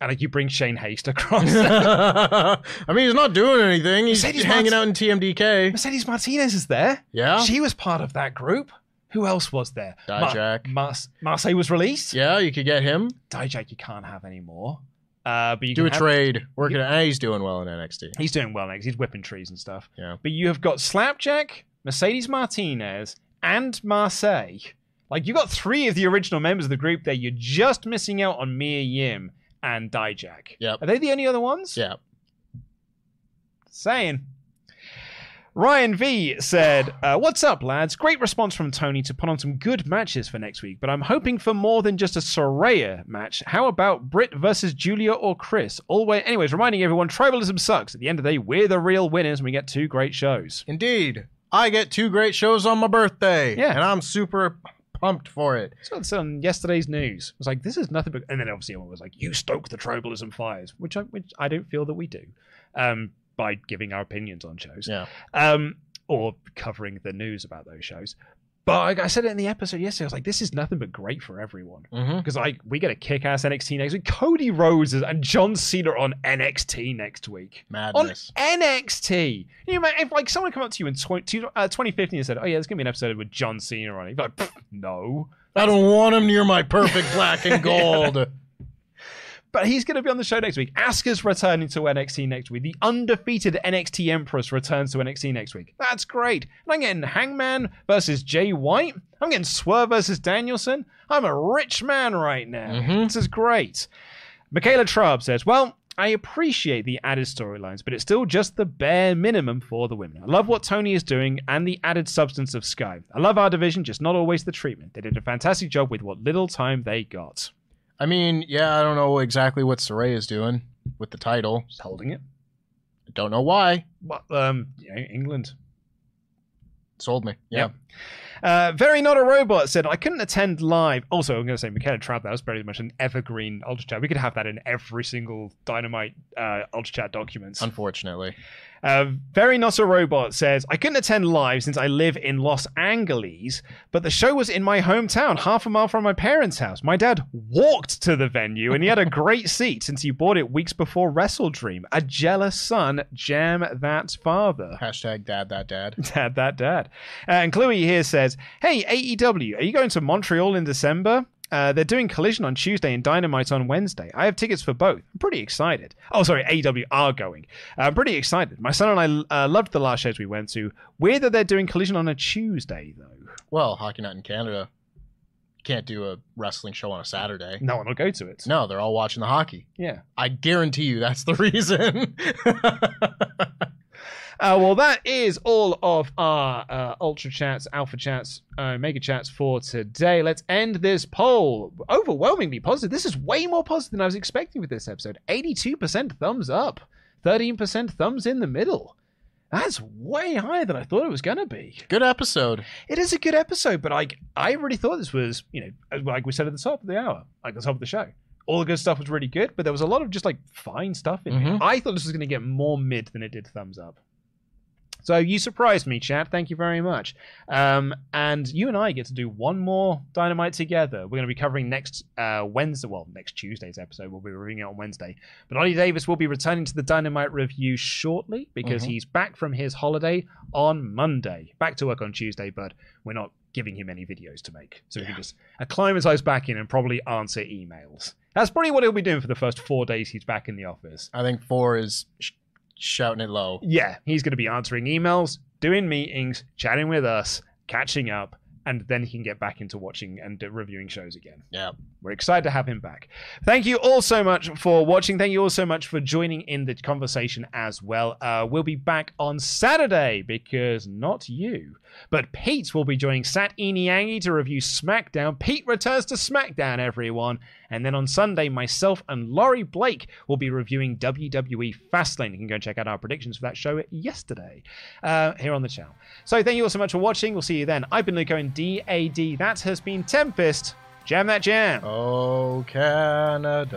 And like you bring Shane Haste across. I mean, he's not doing anything. He's Mercedes hanging Mart- out in TMDK. Mercedes Martinez is there. Yeah. She was part of that group. Who else was there? Dijak. Mar- Marseille was released. Yeah, you could get him. Dijak you can't have anymore. Uh, but you Do a have- trade. Working. at he's doing well in NXT. He's doing well next. He's whipping trees and stuff. Yeah. But you have got Slapjack, Mercedes Martinez, and Marseille. Like you got three of the original members of the group there. You're just missing out on Mia Yim and Dijak. Yep. Are they the only other ones? Yeah. Saying. Ryan V said, uh, What's up, lads? Great response from Tony to put on some good matches for next week, but I'm hoping for more than just a Saraya match. How about Britt versus Julia or Kris? Always, anyways, reminding everyone, tribalism sucks. At the end of the day, we're the real winners and we get two great shows. Indeed. I get two great shows on my birthday. Yeah. And I'm super pumped for it. So it's on yesterday's news. It was like, this is nothing but, and then obviously everyone was like, you stoke the tribalism fires, which I, which I don't feel that we do, um, by giving our opinions on shows. Yeah. um, or covering the news about those shows. But I, I said it in the episode yesterday. I was like, "This is nothing but great for everyone." Because like we get a kick-ass NXT next week. Cody Rhodes and John Cena on NXT next week. Madness. On NXT. You imagine if like someone come up to you in 20, uh, 2015 and said, "Oh yeah, there's gonna be an episode with John Cena on it." You'd be like, "No." I don't want him near my perfect black and gold. But he's going to be on the show next week. Asuka's returning to NXT next week. The undefeated NXT Empress returns to NXT next week. That's great. And I'm getting Hangman versus Jay White. I'm getting Swerve versus Danielson. I'm a rich man right now. Mhm. This is great. Michaela Traub says, Well, I appreciate the added storylines, but it's still just the bare minimum for the women. I love what Toni is doing and the added substance of Skye. I love our division, just not always the treatment. They did a fantastic job with what little time they got. I mean, yeah, I don't know exactly what Saray is doing with the title. Just holding it. I don't know why. Well, um, know, England. Sold me. Yeah. Yep. Uh, Very Not a Robot said, I couldn't attend live. Also, I'm going to say, Michaela Trapp, that was very much an evergreen Ultra Chat. We could have that in every single Dynamite uh, Ultra Chat documents. Unfortunately. Uh, Very Not a Robot says, I couldn't attend live since I live in Los Angeles, but the show was in my hometown, half a mile from my parents' house. My dad walked to the venue and he had a great seat since he bought it weeks before WrestleDream. A jealous son, jam that father. Hashtag dad that dad. Dad, that dad. Uh, and Chloe here says, Hey, AEW, are you going to Montreal in December? Uh, they're doing Collision on Tuesday and Dynamite on Wednesday. I have tickets for both. I'm pretty excited. Oh, sorry, AEW are going. I'm pretty excited. My son and I uh, loved the last shows we went to. Weird that they're doing Collision on a Tuesday, though. Well, Hockey Night in Canada can't do a wrestling show on a Saturday. No one will go to it. No, they're all watching the hockey. Yeah. I guarantee you that's the reason. Uh, well, that is all of our uh, ultra chats, alpha chats, uh, mega chats for today. Let's end this poll. Overwhelmingly positive. This is way more positive than I was expecting with this episode. 82% thumbs up, 13% thumbs in the middle. That's way higher than I thought it was going to be. Good episode. It is a good episode, but like I really thought this was, you know, like we said at the top of the hour, like the top of the show. All the good stuff was really good, but there was a lot of just like fine stuff in Mhm. it. I thought this was going to get more mid than it did thumbs up. So you surprised me, Chad. Thank you very much. Um, and you and I get to do one more Dynamite together. We're going to be covering next uh, Wednesday, well, next Tuesday's episode. We'll be reviewing it on Wednesday. But Oli Davis will be returning to the Dynamite review shortly because Mhm. he's back from his holiday on Monday. Back to work on Tuesday, but we're not giving him any videos to make. So he can just acclimatize back in and probably answer emails. That's probably what he'll be doing for the first four days he's back in the office. I think four is shouting it low. Yeah, he's going to be answering emails, doing meetings, chatting with us, catching up, and then he can get back into watching and reviewing shows again. Yeah. We're excited to have him back. Thank you all so much for watching. Thank you all so much for joining in the conversation as well. Uh, we'll be back on Saturday because not you, but Pete will be joining Sat Iniangi to review SmackDown. Pete returns to SmackDown, everyone. And then on Sunday, myself and Laurie Blake will be reviewing WWE Fastlane. You can go and check out our predictions for that show yesterday uh, here on the channel. So thank you all so much for watching. We'll see you then. I've been Luco in DAD. That has been Tempest. Jam that jam. Oh, Canada.